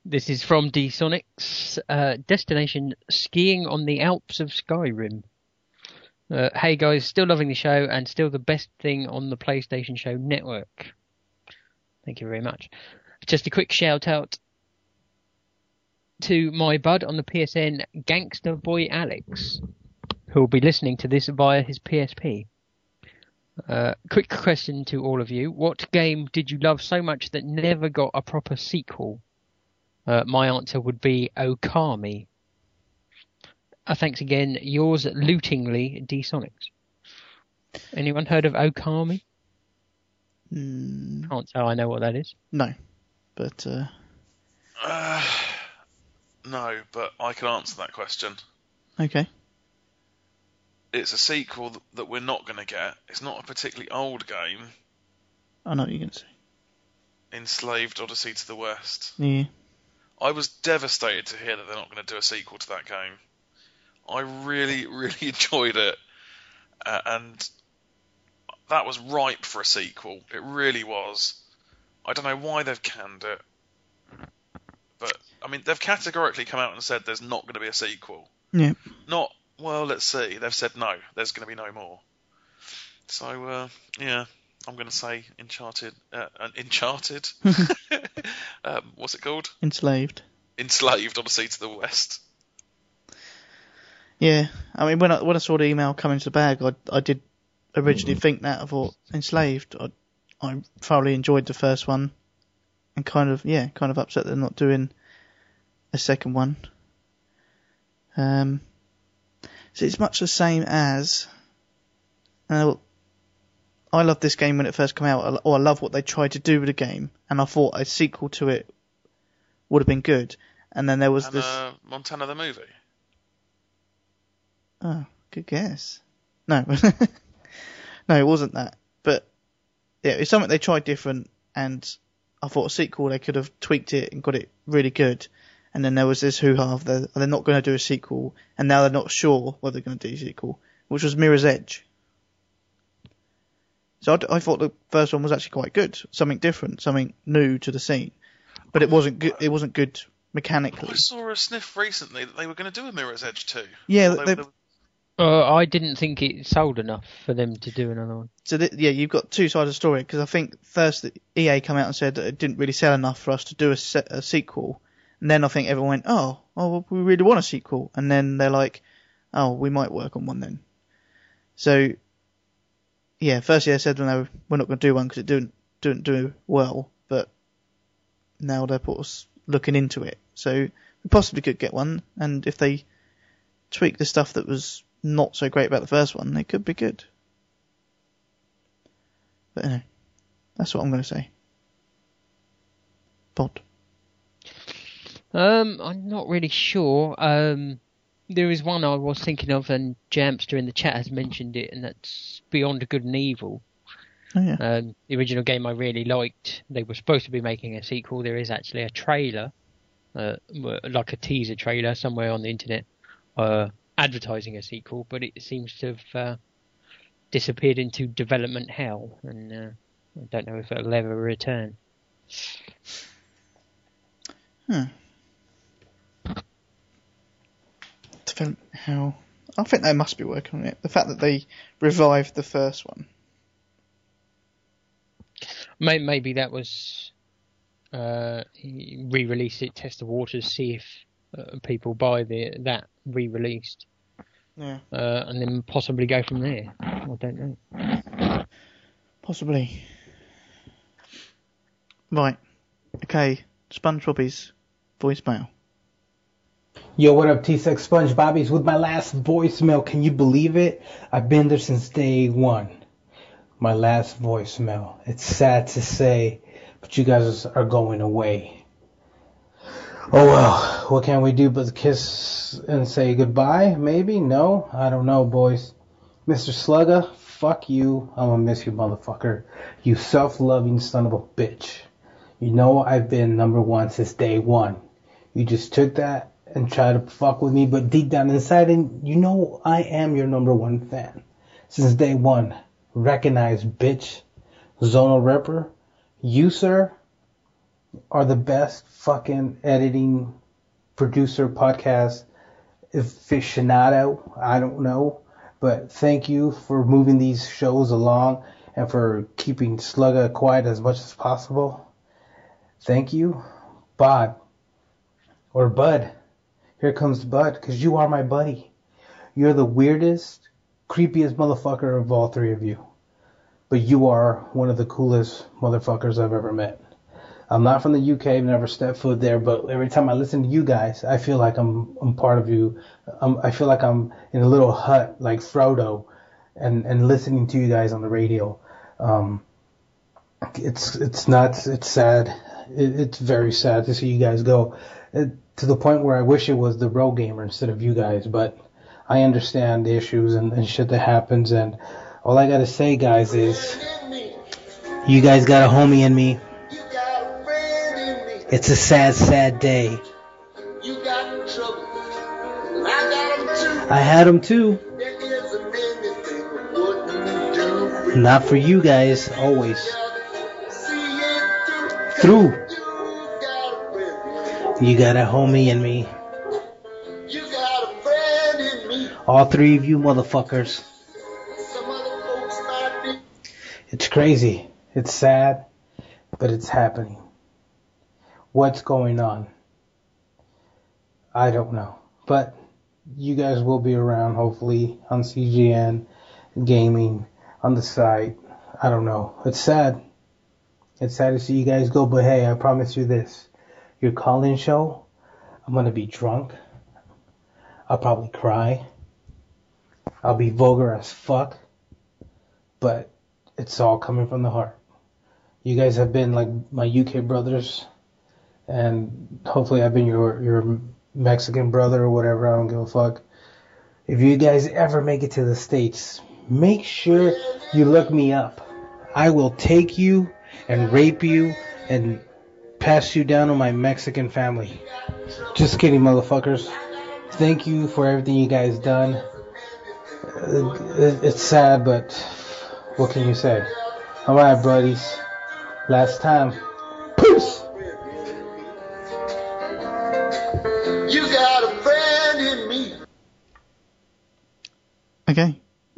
this is from D Sonics. Uh, destination skiing on the Alps of Skyrim. Uh, hey guys, still loving the show and still the best thing on the PlayStation Show network. Thank you very much. Just a quick shout out to my bud on the PSN, Gangster Boy Alex, who will be listening to this via his PSP. Uh, quick question to all of you. What game did you love so much that never got a proper sequel? Uh, my answer would be Okami. Uh, thanks again. Yours lootingly, D Sonics. Anyone heard of Okami? Mm, Can't say I know what that is. no, but uh, Uh, no, but I can answer that question. okay. It's a sequel that we're not going to get. It's not a particularly old game. I know what you're going to say. Enslaved Odyssey to the West. Yeah. I was devastated to hear that they're not going to do a sequel to that game. I really, really enjoyed it, uh, and that was ripe for a sequel. It really was. I don't know why they've canned it, but I mean they've categorically come out and said there's not going to be a sequel. Yeah. Not well. Let's see. They've said no. There's going to be no more. So uh, yeah, I'm going to say Uncharted. Uh, uh, Uncharted. um, what's it called? Enslaved. Enslaved Odyssey to the West. Yeah, I mean, when I when I saw the email come into the bag, I I did originally think that. I thought enslaved. I I thoroughly enjoyed the first one, and kind of yeah, kind of upset they're not doing a second one. Um, so it's much the same as. Uh, I love this game when it first came out, or I love what they tried to do with the game, and I thought a sequel to it would have been good. And then there was And this. uh, Montana the movie. Oh, good guess. No, no, it wasn't that. Yeah, it's something they tried different, and I thought a sequel they could have tweaked it and got it really good. And then there was this hoo-ha of they're, they're not going to do a sequel, and now they're not sure whether they're going to do a sequel, which was Mirror's Edge. So I, I thought the first one was actually quite good, something different, something new to the scene, but it wasn't good. It wasn't good mechanically. I saw a sniff recently that they were going to do a Mirror's Edge too. Yeah, They- they- they- Uh, I didn't think it sold enough for them to do another one. So th- yeah, you've got two sides of the story because I think first EA come out and said it didn't really sell enough for us to do a, se- a sequel, and then I think everyone went, oh, oh, well, we really want a sequel, and then they're like, oh, we might work on one then. So yeah, first year they said no, we're not going to do one because it didn't didn't do well, but now they're looking into it, so we possibly could get one, and if they tweak the stuff that was not so great about the first one, it could be good. But anyway, that's what I'm going to say. Bod. Um, I'm not really sure. Um, there is one I was thinking of, and Jamster in the chat has mentioned it, and that's Beyond Good and Evil. Oh yeah. Um, the original game I really liked. They were supposed to be making a sequel. There is actually a trailer, uh, like a teaser trailer somewhere on the internet, uh, advertising a sequel, but it seems to have uh, disappeared into development hell, and uh, I don't know if it'll ever return. Develop- How? I think they must be working on it. The fact that they revived the first one. Maybe that was uh, re-release it, test the waters, see if uh, people buy the that re-released, Yeah. uh, and then possibly go from there. I don't know. Possibly. Right. Okay. Sponge Bobby's voicemail. Yo, what up, T-Sex Sponge Bobbies? With my last voicemail, can you believe it? I've been there since day one. My last voicemail. It's sad to say, but you guys are going away. Oh well, what can we do but kiss and say goodbye? Maybe? No? I don't know, boys. Mr. Slugga, fuck you. I'm gonna miss you, motherfucker. You self-loving son of a bitch. You know I've been number one since day one. You just took that and tried to fuck with me, but deep down inside, and you know I am your number one fan since day one. Recognize, bitch. Zonal Ripper, you sir are the best fucking editing producer podcast aficionado. I don't know, but thank you for moving these shows along and for keeping Slugga quiet as much as possible. Thank you, Bod or Bud. Here comes Bud, cause you are my buddy. You're the weirdest, creepiest motherfucker of all three of you. But you are one of the coolest motherfuckers I've ever met. I'm not from the UK. I've never stepped foot there, but every time I listen to you guys, I feel like I'm I'm part of you. I'm, I feel like I'm in a little hut like Frodo, and and listening to you guys on the radio. Um, it's it's not it's sad. It, it's very sad to see you guys go it, to the point where I wish it was the Road Gamer instead of you guys. But I understand the issues and, and shit that happens, and all I gotta say, guys, is you guys got a homie in me. It's a sad, sad day. I had them too. Not for you guys, always. Through. You got a homie in me. All three of you motherfuckers. It's crazy. It's sad, but it's happening. What's going on? I don't know. But you guys will be around hopefully on CGN, gaming, on the site. I don't know. It's sad. It's sad to see you guys go, but hey, I promise you this. Your call-in show, I'm gonna be drunk. I'll probably cry. I'll be vulgar as fuck. But it's all coming from the heart. You guys have been like my UK brothers, and hopefully I've been your your Mexican brother or whatever. I don't give a fuck. If you guys ever make it to the states, make sure you look me up. I will take you and rape you and pass you down on my Mexican family. Just kidding, motherfuckers. Thank you for everything you guys done. It's sad, but what can you say? Alright, buddies. Last time.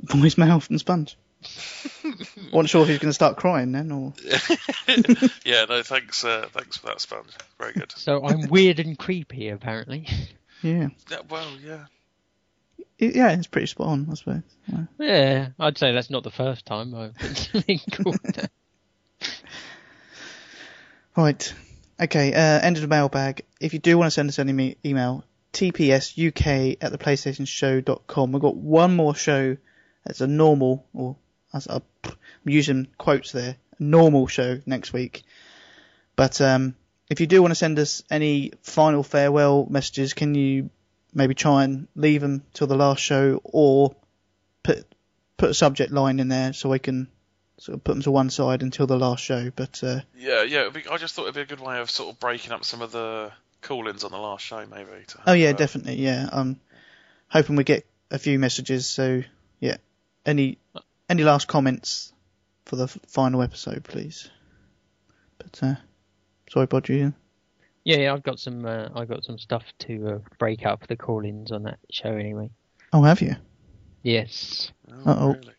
Voicemail from Sponge. Wasn't sure if he was going to start crying then, or yeah, no, thanks, uh, thanks for that, Sponge. Very good. So I'm weird and creepy, apparently. yeah, Yeah, well, yeah. It- yeah, it's pretty spot on, I suppose. Yeah. Yeah, I'd say that's not the first time I've been called that. Right. Okay, uh, end of the mailbag. If you do want to send us any email, tpsuk at the playstationshow.com. We've got one more show that's a normal, or as a, I'm using quotes there, a normal show next week. But um, if you do want to send us any final farewell messages, can you maybe try and leave them till the last show, or put put a subject line in there so we can sort of put them to one side until the last show. But uh, Yeah, yeah. be- I just thought it'd be a good way of sort of breaking up some of the call-ins on the last show, maybe. To Oh yeah, definitely. Yeah, I'm hoping we get a few messages. So yeah, any any last comments for the final episode, please? But uh, sorry, Bod, you. Yeah, yeah, I've got some. Uh, I've got some stuff to uh, break up the call-ins on that show anyway. Oh, have you? Yes, Oh, Uh-oh. really?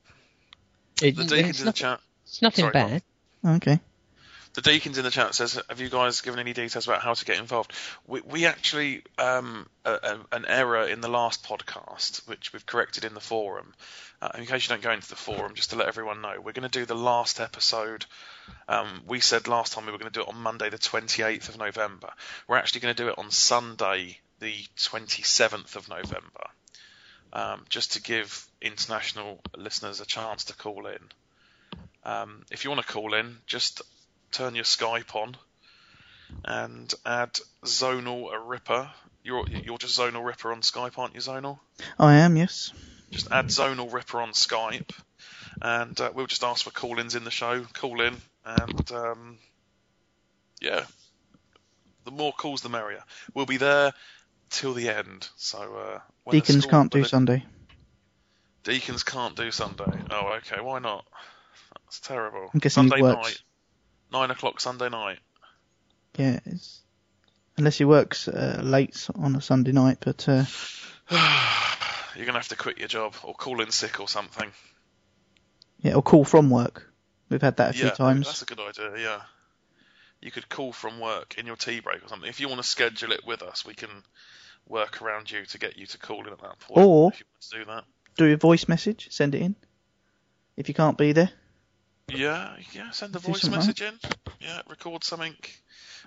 it, The it's, deacons in the nothing, chat. it's nothing Sorry, bad. Oh, okay. The deacons in the chat says, "Have you guys given any details about how to get involved?" We, we actually um, a, a, an error in the last podcast, which we've corrected in the forum. Uh, in case you don't go into the forum, just to let everyone know, we're going to do the last episode. Um, we said last time we were going to do it on Monday, the 28th of November. We're actually going to do it on Sunday, the 27th of November, um, just to give international listeners a chance to call in. Um, if you want to call in, just turn your Skype on and add Zonal Ripper. You're you're just Zonal Ripper on Skype, aren't you, Zonal? I am. Yes. just add Zonal Ripper on Skype, and uh, we'll just ask for call-ins in the show. Call in, and um, yeah, the more calls, the merrier. We'll be there till the end. So uh, Deacons can't do the- Sunday. Deacons can't do Sunday. Oh, okay. Why not? That's terrible. I'm guessing Sunday works. night, nine o'clock Sunday night. Yeah, it's, unless he works uh, late on a Sunday night, but uh, You're gonna have to quit your job or call in sick or something. yeah, or call from work. We've had that a few yeah, times. that's a good idea. Yeah, you could call from work in your tea break or something. If you want to schedule it with us, we can work around you to get you to call in at that point. Or- if you want to do that. Do a voice message, send it in. If you can't be there, Yeah, yeah. Send a voice something message in. Yeah, record something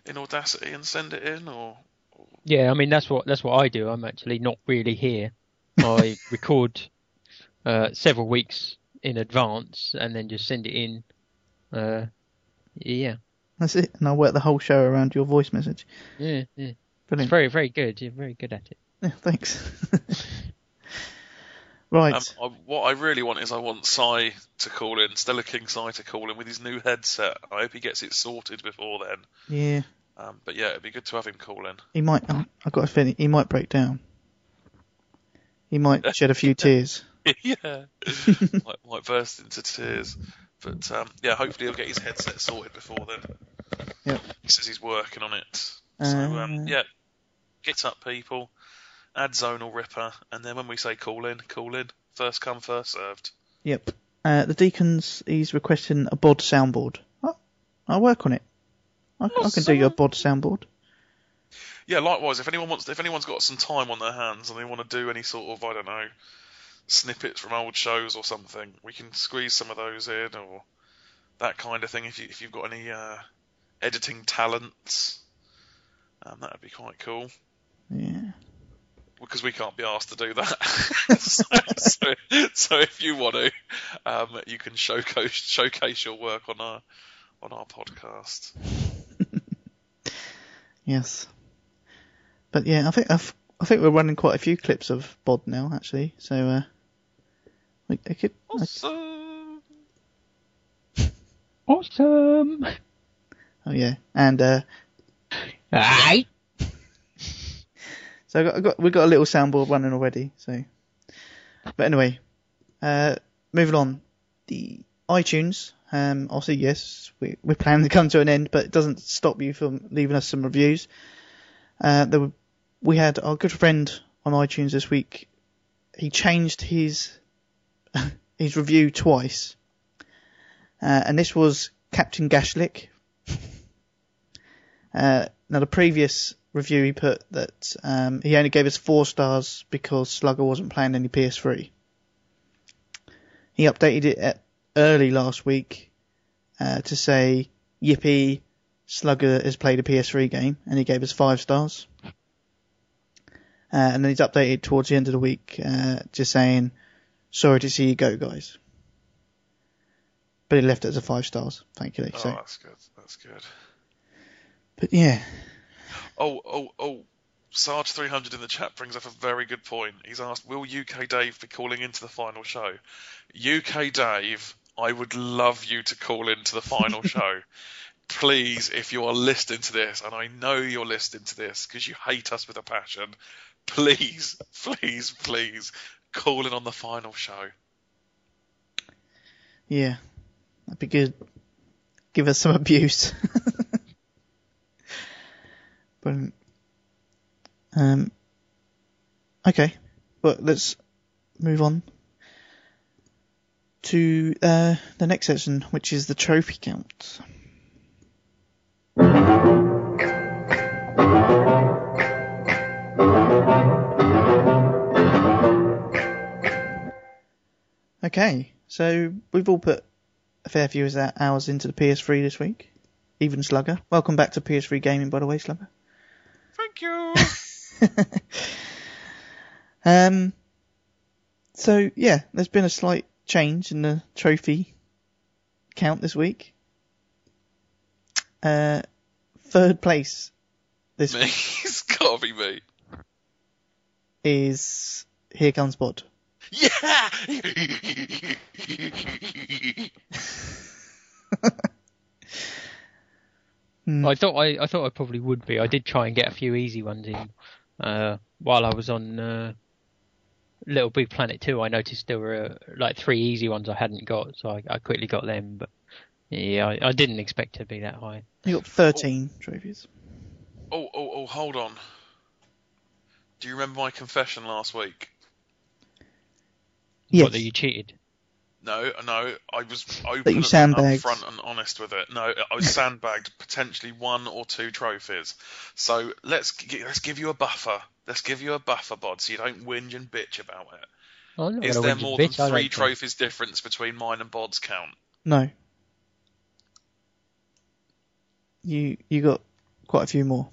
in Audacity and send it in, or Yeah, I mean that's what that's what I do. I'm actually not really here. I record uh, several weeks in advance and then just send it in. Uh, yeah, that's it. And I'll work the whole show around your voice message. yeah, yeah. It's Brilliant. very very good. You're very good at it. Yeah, thanks. right. Um, I, what I really want is I want Cy to call in, Stella King Cy to call in with his new headset. I hope he gets it sorted before then. yeah, Um, but yeah, it'd be good to have him call in. he might. oh, I've got a feeling he might break down. He might shed a few tears. yeah, might, might burst into tears. But um, yeah, hopefully he'll get his headset sorted before then. Yep. He says he's working on it. So Uh, um, yeah, get up, people. Add Zonal Ripper, and then when we say call in, call in. First come, first served. Yep. Uh, the Deacons, he's requesting a bod soundboard. Oh, I'll work on it. I, I can do your bod soundboard. Yeah, likewise. If anyone wants, if anyone's got some time on their hands and they want to do any sort of, I don't know, snippets from old shows or something, we can squeeze some of those in or that kind of thing. If you if you've got any uh, editing talents, um, that would be quite cool. Yeah. Because we can't be asked to do that. so, so, so if you want to, um, you can showcase showcase your work on our on our podcast. Yes. But yeah, I think I've, I think we're running quite a few clips of bod now, actually. So uh, we, I could. I- Awesome. Awesome. oh yeah, and uh, Aye. So I got, I got we've got a little soundboard running already. So, but anyway, uh, moving on. The iTunes, um, obviously yes, we we plan to come to an end, but it doesn't stop you from leaving us some reviews. Uh, there were, we had our good friend on iTunes this week. He changed his his review twice, uh, and this was Captain Gashlick. Uh, now the previous review he put that um, he only gave us four stars because Slugga wasn't playing any PS3. He updated it at early last week uh, to say, "Yippee, Slugga has played a PS3 game," and he gave us five stars. Uh, and then he's updated towards the end of the week, uh, just saying, "Sorry to see you go, guys." But he left it as a five stars, thankfully. Oh, So, that's good. That's good. but yeah, Oh, oh, oh. Sarge 300 in the chat brings up a very good point. He's asked, will UK Dave be calling into the final show? UK Dave, I would love you to call into the final show. Please, if you are listening to this, and I know you're listening to this because you hate us with a passion, please, please, please call in on the final show. Yeah, that'd be good. Give us some abuse. Brilliant. Um, okay, but let's move on to uh, the next section, which is the trophy count. Okay, so we've all put a fair few hours into the PS3 this week. Even Slugga. Welcome back to PS3 gaming, by the way, Slugga. Thank you. Um, so yeah, there's been a slight change in the trophy count this week. Uh, third place this me. week it's gotta be me. is Here Comes Bod. Yeah. Hmm. I thought I, I thought I probably would be. I did try and get a few easy ones in uh, while I was on uh, LittleBigPlanet 2. I noticed there were uh, like three easy ones I hadn't got, so I, I quickly got them. But yeah, I, I didn't expect to be that high. You got 13 trophies. oh, oh, oh, hold on. Do you remember my confession last week? Yes. What, that you cheated? No, no, I was open you and sandbagged. upfront and honest with it. No, I was sandbagged potentially one or two trophies. So let's gi- let's give you a buffer. Let's give you a buffer, bod, so you don't whinge and bitch about it. I'm Is there whinge and more bitch, than three like them. trophies difference between mine and Bod's count? No. You you got quite a few more.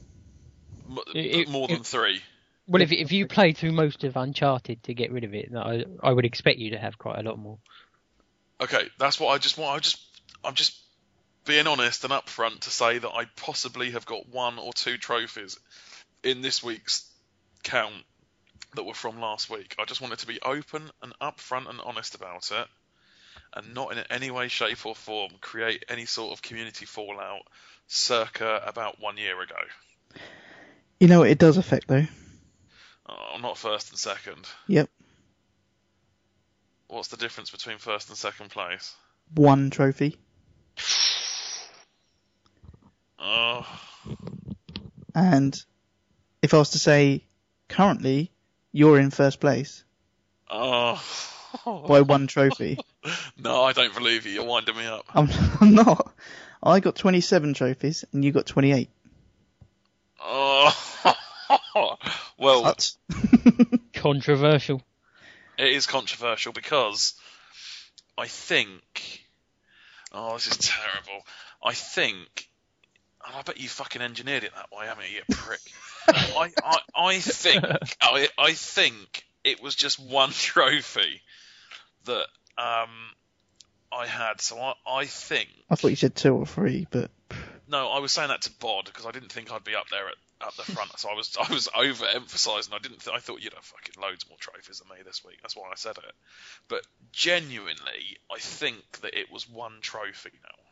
M- It- it- more than it- three. Well, if if you played through most of Uncharted to get rid of it, I I would expect you to have quite a lot more. Okay, that's what I just want. I just I'm just being honest and upfront to say that I possibly have got one or two trophies in this week's count that were from last week. I just wanted to be open and upfront and honest about it, and not in any way, shape, or form create any sort of community fallout. Circa about one year ago. You know what it does affect though. Oh, not first and second. Yep. What's the difference between first and second place? One trophy. Oh, And if I was to say currently you're in first place oh. by one trophy, No, I don't believe you. You're winding me up. I'm, I'm not. I got 27 trophies and you got 28. Oh, well, But Controversial. It is controversial because I think. Oh, this is terrible. I think. oh, I bet you fucking engineered it that way, haven't you, you prick? I, I, I think. I, I think it was just one trophy that um, I had. So I, I think. I thought you said two or three, but No, I was saying that to Bod because I didn't think I'd be up there at, at the front. so I was I was overemphasising. I didn't. Th- I thought you'd have fucking loads more trophies than me this week. That's why I said it. But genuinely, I think that it was one trophy now,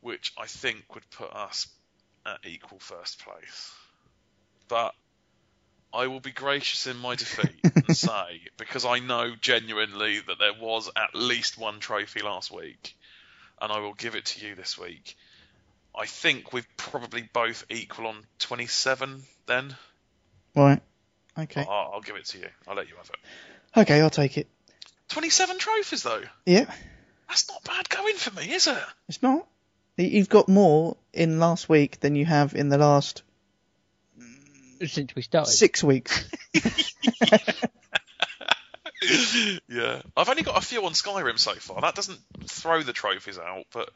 which I think would put us at equal first place. But I will be gracious in my defeat and say because I know genuinely that there was at least one trophy last week, and I will give it to you this week. I think we've probably both equal on 27 then. right. Okay. I'll, I'll give it to you. I'll let you have it. Okay, I'll take it. 27 trophies though. Yeah, That's not bad going for me, is it? it's not. You- You've got more in last week than you have in the last Since we started. six weeks. yeah. I've only got a few on Skyrim so far. That doesn't throw the trophies out, but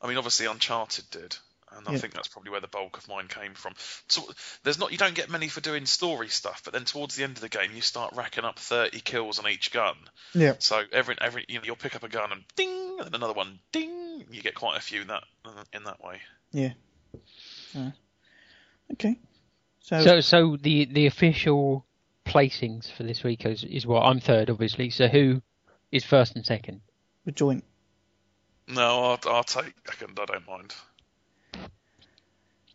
I mean obviously Uncharted did. And I Yeah. think that's probably where the bulk of mine came from. So there's not you don't get many for doing story stuff, but then towards the end of the game you start racking up 30 kills on each gun. Yeah. So every every you know, you'll pick up a gun and ding, and then another one ding. You get quite a few in that in that way. Yeah. Uh, okay. So, So, so the the official placings for this week is, is what I'm third, obviously. So who is first and second? we're joint. No, I'll, I'll take second. I don't mind.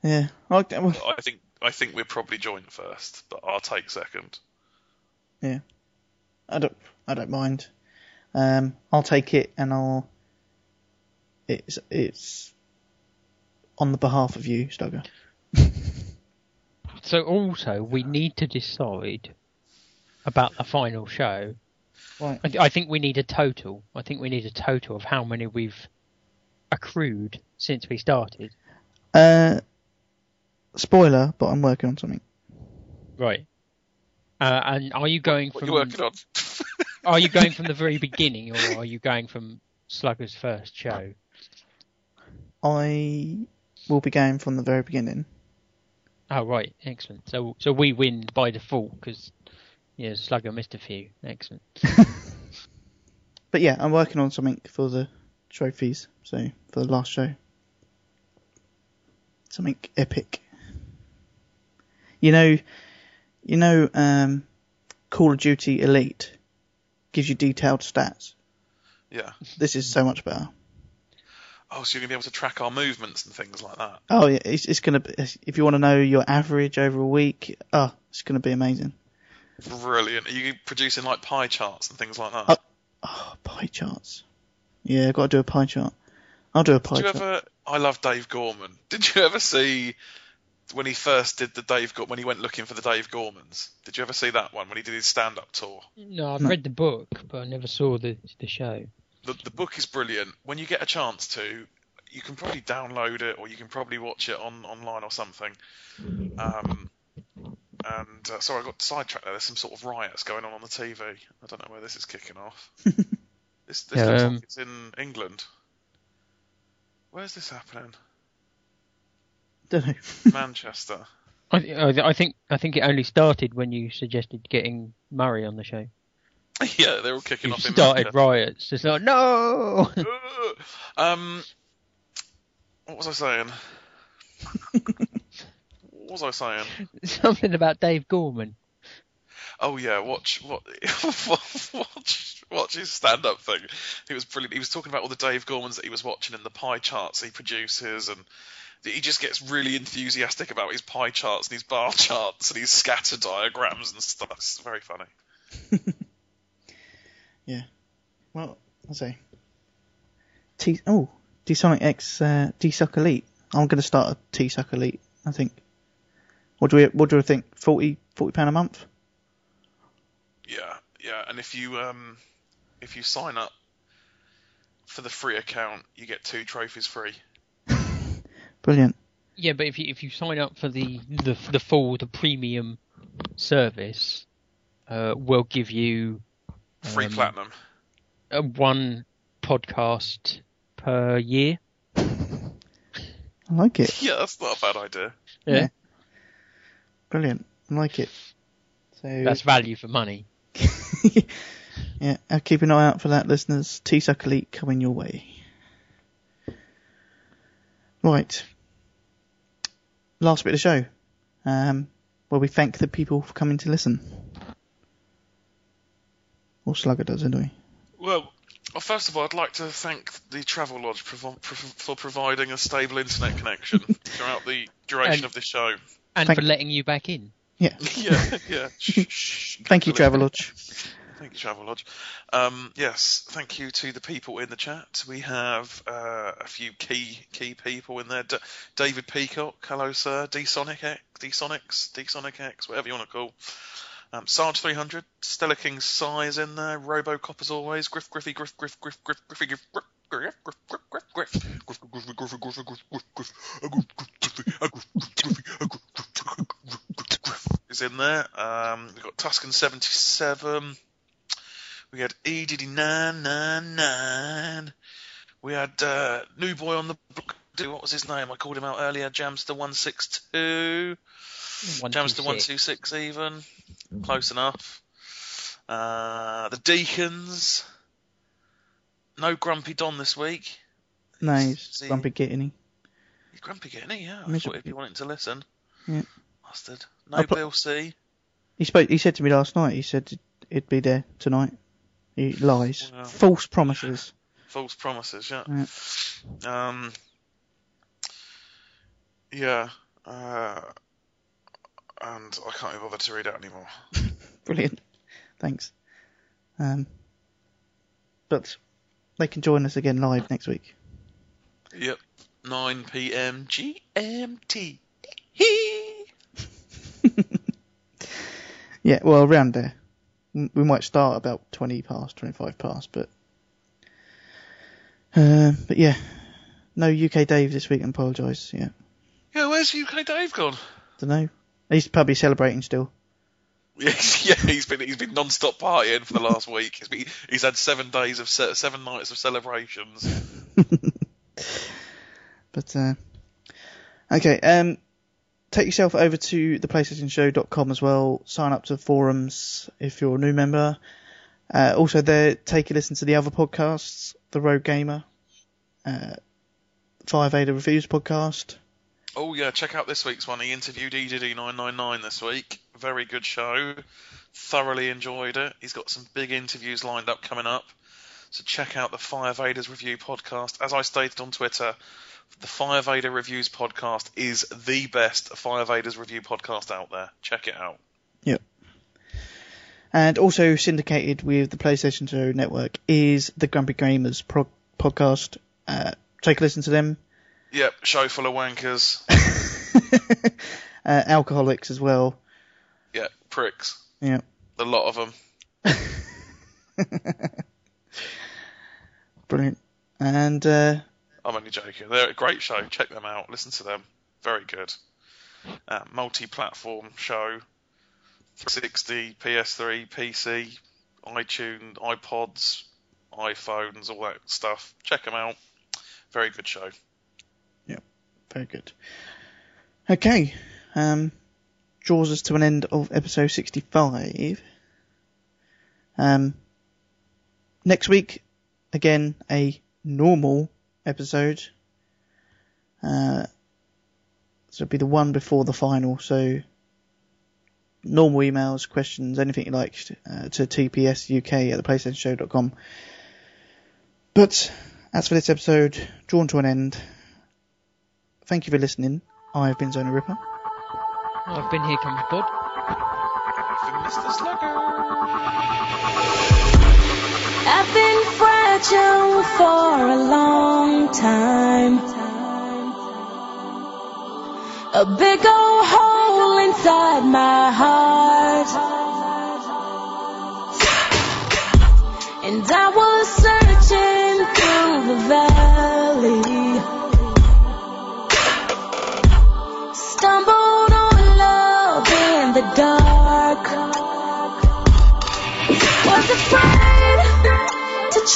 Yeah. Okay, well, I think I think we're probably joint first, but I'll take second. Yeah, I don't. I don't mind. Um, I'll take it, and I'll. It's it's on the behalf of you, Slugga. So also we need to decide about the final show. Right. I, I think we need a total. I think we need a total of how many we've accrued since we started. Uh, spoiler, but I'm working on something. Right. Uh, and are you going What from are you working on? are you going from the very beginning or are you going from Slugga's first show? I will be going from the very beginning. Oh right, excellent. So so we win by default because yeah, Slugga missed a few. Excellent. But yeah, I'm working on something for the trophies. So for the last show, something epic. You know, you know, um, Call of Duty Elite. gives you detailed stats. Yeah. This is so much better. Oh, so you're gonna be able to track our movements and things like that. Oh yeah, it's, it's gonna be, if you want to know your average over a week, oh, it's gonna be amazing. Brilliant. Are you producing like pie charts and things like that? Uh, Oh, pie charts. Yeah, I've got to do a pie chart. I'll do a pie chart. Did you chart. ever? I love Dave Gorman. Did you ever see when he first did the Dave Gor- when he went looking for the Dave Gormans? Did you ever see that one when he did his stand-up tour? No, I've No. read the book, but I never saw the the show. The the book is brilliant. When you get a chance to, you can probably download it or you can probably watch it on online or something. Um, and uh, sorry, I got sidetracked there. There's some sort of riots going on on the TV. I don't know where this is kicking off. this this Yeah, looks um, like it's in England. Where's this happening? Don't know. Manchester. I, I, I think I think it only started when you suggested getting Murray on the show. yeah, they're all kicking You off in started Manchester. riots. It's like no. um, what was I saying? What was I saying? Something about Dave Gorman. Oh yeah, watch what watch watch his stand up thing. He was brilliant. He was talking about all the Dave Gormans that he was watching and the pie charts he produces and he just gets really enthusiastic about his pie charts and his bar charts and his scatter diagrams and stuff. It's very funny. Yeah. Well, I'll say. T oh, D Sonic X uh, D Suck Elite. I'm going to start a T Suck Elite. I think. What do we? What do we think? 40 pound a month? Yeah, yeah. And if you um if you sign up for the free account, you get two trophies free. Brilliant. Yeah, but if you if you sign up for the the the full the premium service, uh, we'll give you Free Um, platinum. uh, one podcast per year. I like it. Yeah, that's not a bad idea. Yeah. Brilliant. I like it. So That's value for money. yeah, I'll keep an eye out for that, listeners. T Suck Elite coming your way. Right. Last bit of the show. Um, where we thank the people for coming to listen. Or Slugga does, anyway. Well, well, first of all, I'd like to thank the Travelodge for providing a stable internet connection throughout the duration And- of this show. And Thank- for letting you back in. Yeah. Yeah, yeah. Shh, shh, Thank you, Absolutely. Travelodge. Thank you, Travelodge. Um, yes, thank you to the people in the chat. We have uh, a few key key people in there. D- David Peacock, hello sir. D Sonic X, D Sonics, D Sonic X, whatever you want to call. Um, Sarge 300, Stella King Size in there, Robocop as always, Griff Griffy Griff Griff Griff Griff Griffy Griff Griff Griff Griff Griff Griff Griff Griff Griffy Griffy Griffy Griff Griff Griff Griff Griff Griff Griffy Griff Griff Griff is in there. Um, we've got Tuscan 77. We had E nine nine nine. We had uh, new boy on the block. What was his name? I called him out earlier. Jamster one six two. One, Jamster one six. two six even. Close enough. Uh, the Deacons. No Grumpy Don this week. No, he's See- grumpy kitten. He's grumpy getting it, yeah. I Miserable. thought if you wanted to listen. Yeah. Bastard. No put- Bill C. He spoke. He said to me last night. He said he'd be there tonight. He lies. Wow. False promises. False promises, yeah. Yeah. Um, yeah. Uh, and I can't be bothered to read out anymore. Brilliant. Thanks. Um, but they can join us again live next week. Yep. 9 p.m. GMT. Yeah, well, around there. We might start about 20 past, 25 past, but. Uh, but yeah. No UK Dave this week, I apologise. Yeah. Yeah, where's UK Dave gone? Don't know. He's probably celebrating still. Yeah, he's been he's been non-stop partying for the last week. He's, been, he's had seven days of ce- seven nights of celebrations. But uh, okay, um, take yourself over to the PlayStationShow.com as well. Sign up to the forums if you're a new member. Uh, also, there, take a listen to the other podcasts, the Road Gamer, uh, Five Ada Reviews podcast. Oh yeah, check out this week's one. He interviewed E EDD999 this week. Very good show. Thoroughly enjoyed it. He's got some big interviews lined up coming up. So check out the Fire Vaders Review podcast. As I stated on Twitter, the Fire Vader Reviews podcast is the best Fire Vaders Review podcast out there. Check it out. Yep. And also syndicated with the PlayStation 2 network is the Grumpy Gamers pro- podcast. Uh, take a listen to them. Yep, show full of wankers. uh, alcoholics as well. Yeah, pricks. Yeah. A lot of them. Brilliant. And uh, I'm only joking. They're a great show. Check them out. Listen to them. Very good. Uh, multi-platform show. 360, PS3, PC, iTunes, iPods, iPhones, all that stuff. Check them out. Very good show. Very good. Okay. Um, draws us to an end of episode 65. Um, next week, again, a normal episode. Uh, so it'll be the one before the final. So normal emails, questions, anything you like uh, to tpsuk at theplaystationshow.com. But as for this episode, drawn to an end. Thank you for listening. I've been Zona Ripper. I've been here, comes Bod. Mr. Slugga. I've been fragile for a long time. A big old hole inside my heart. And I was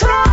try,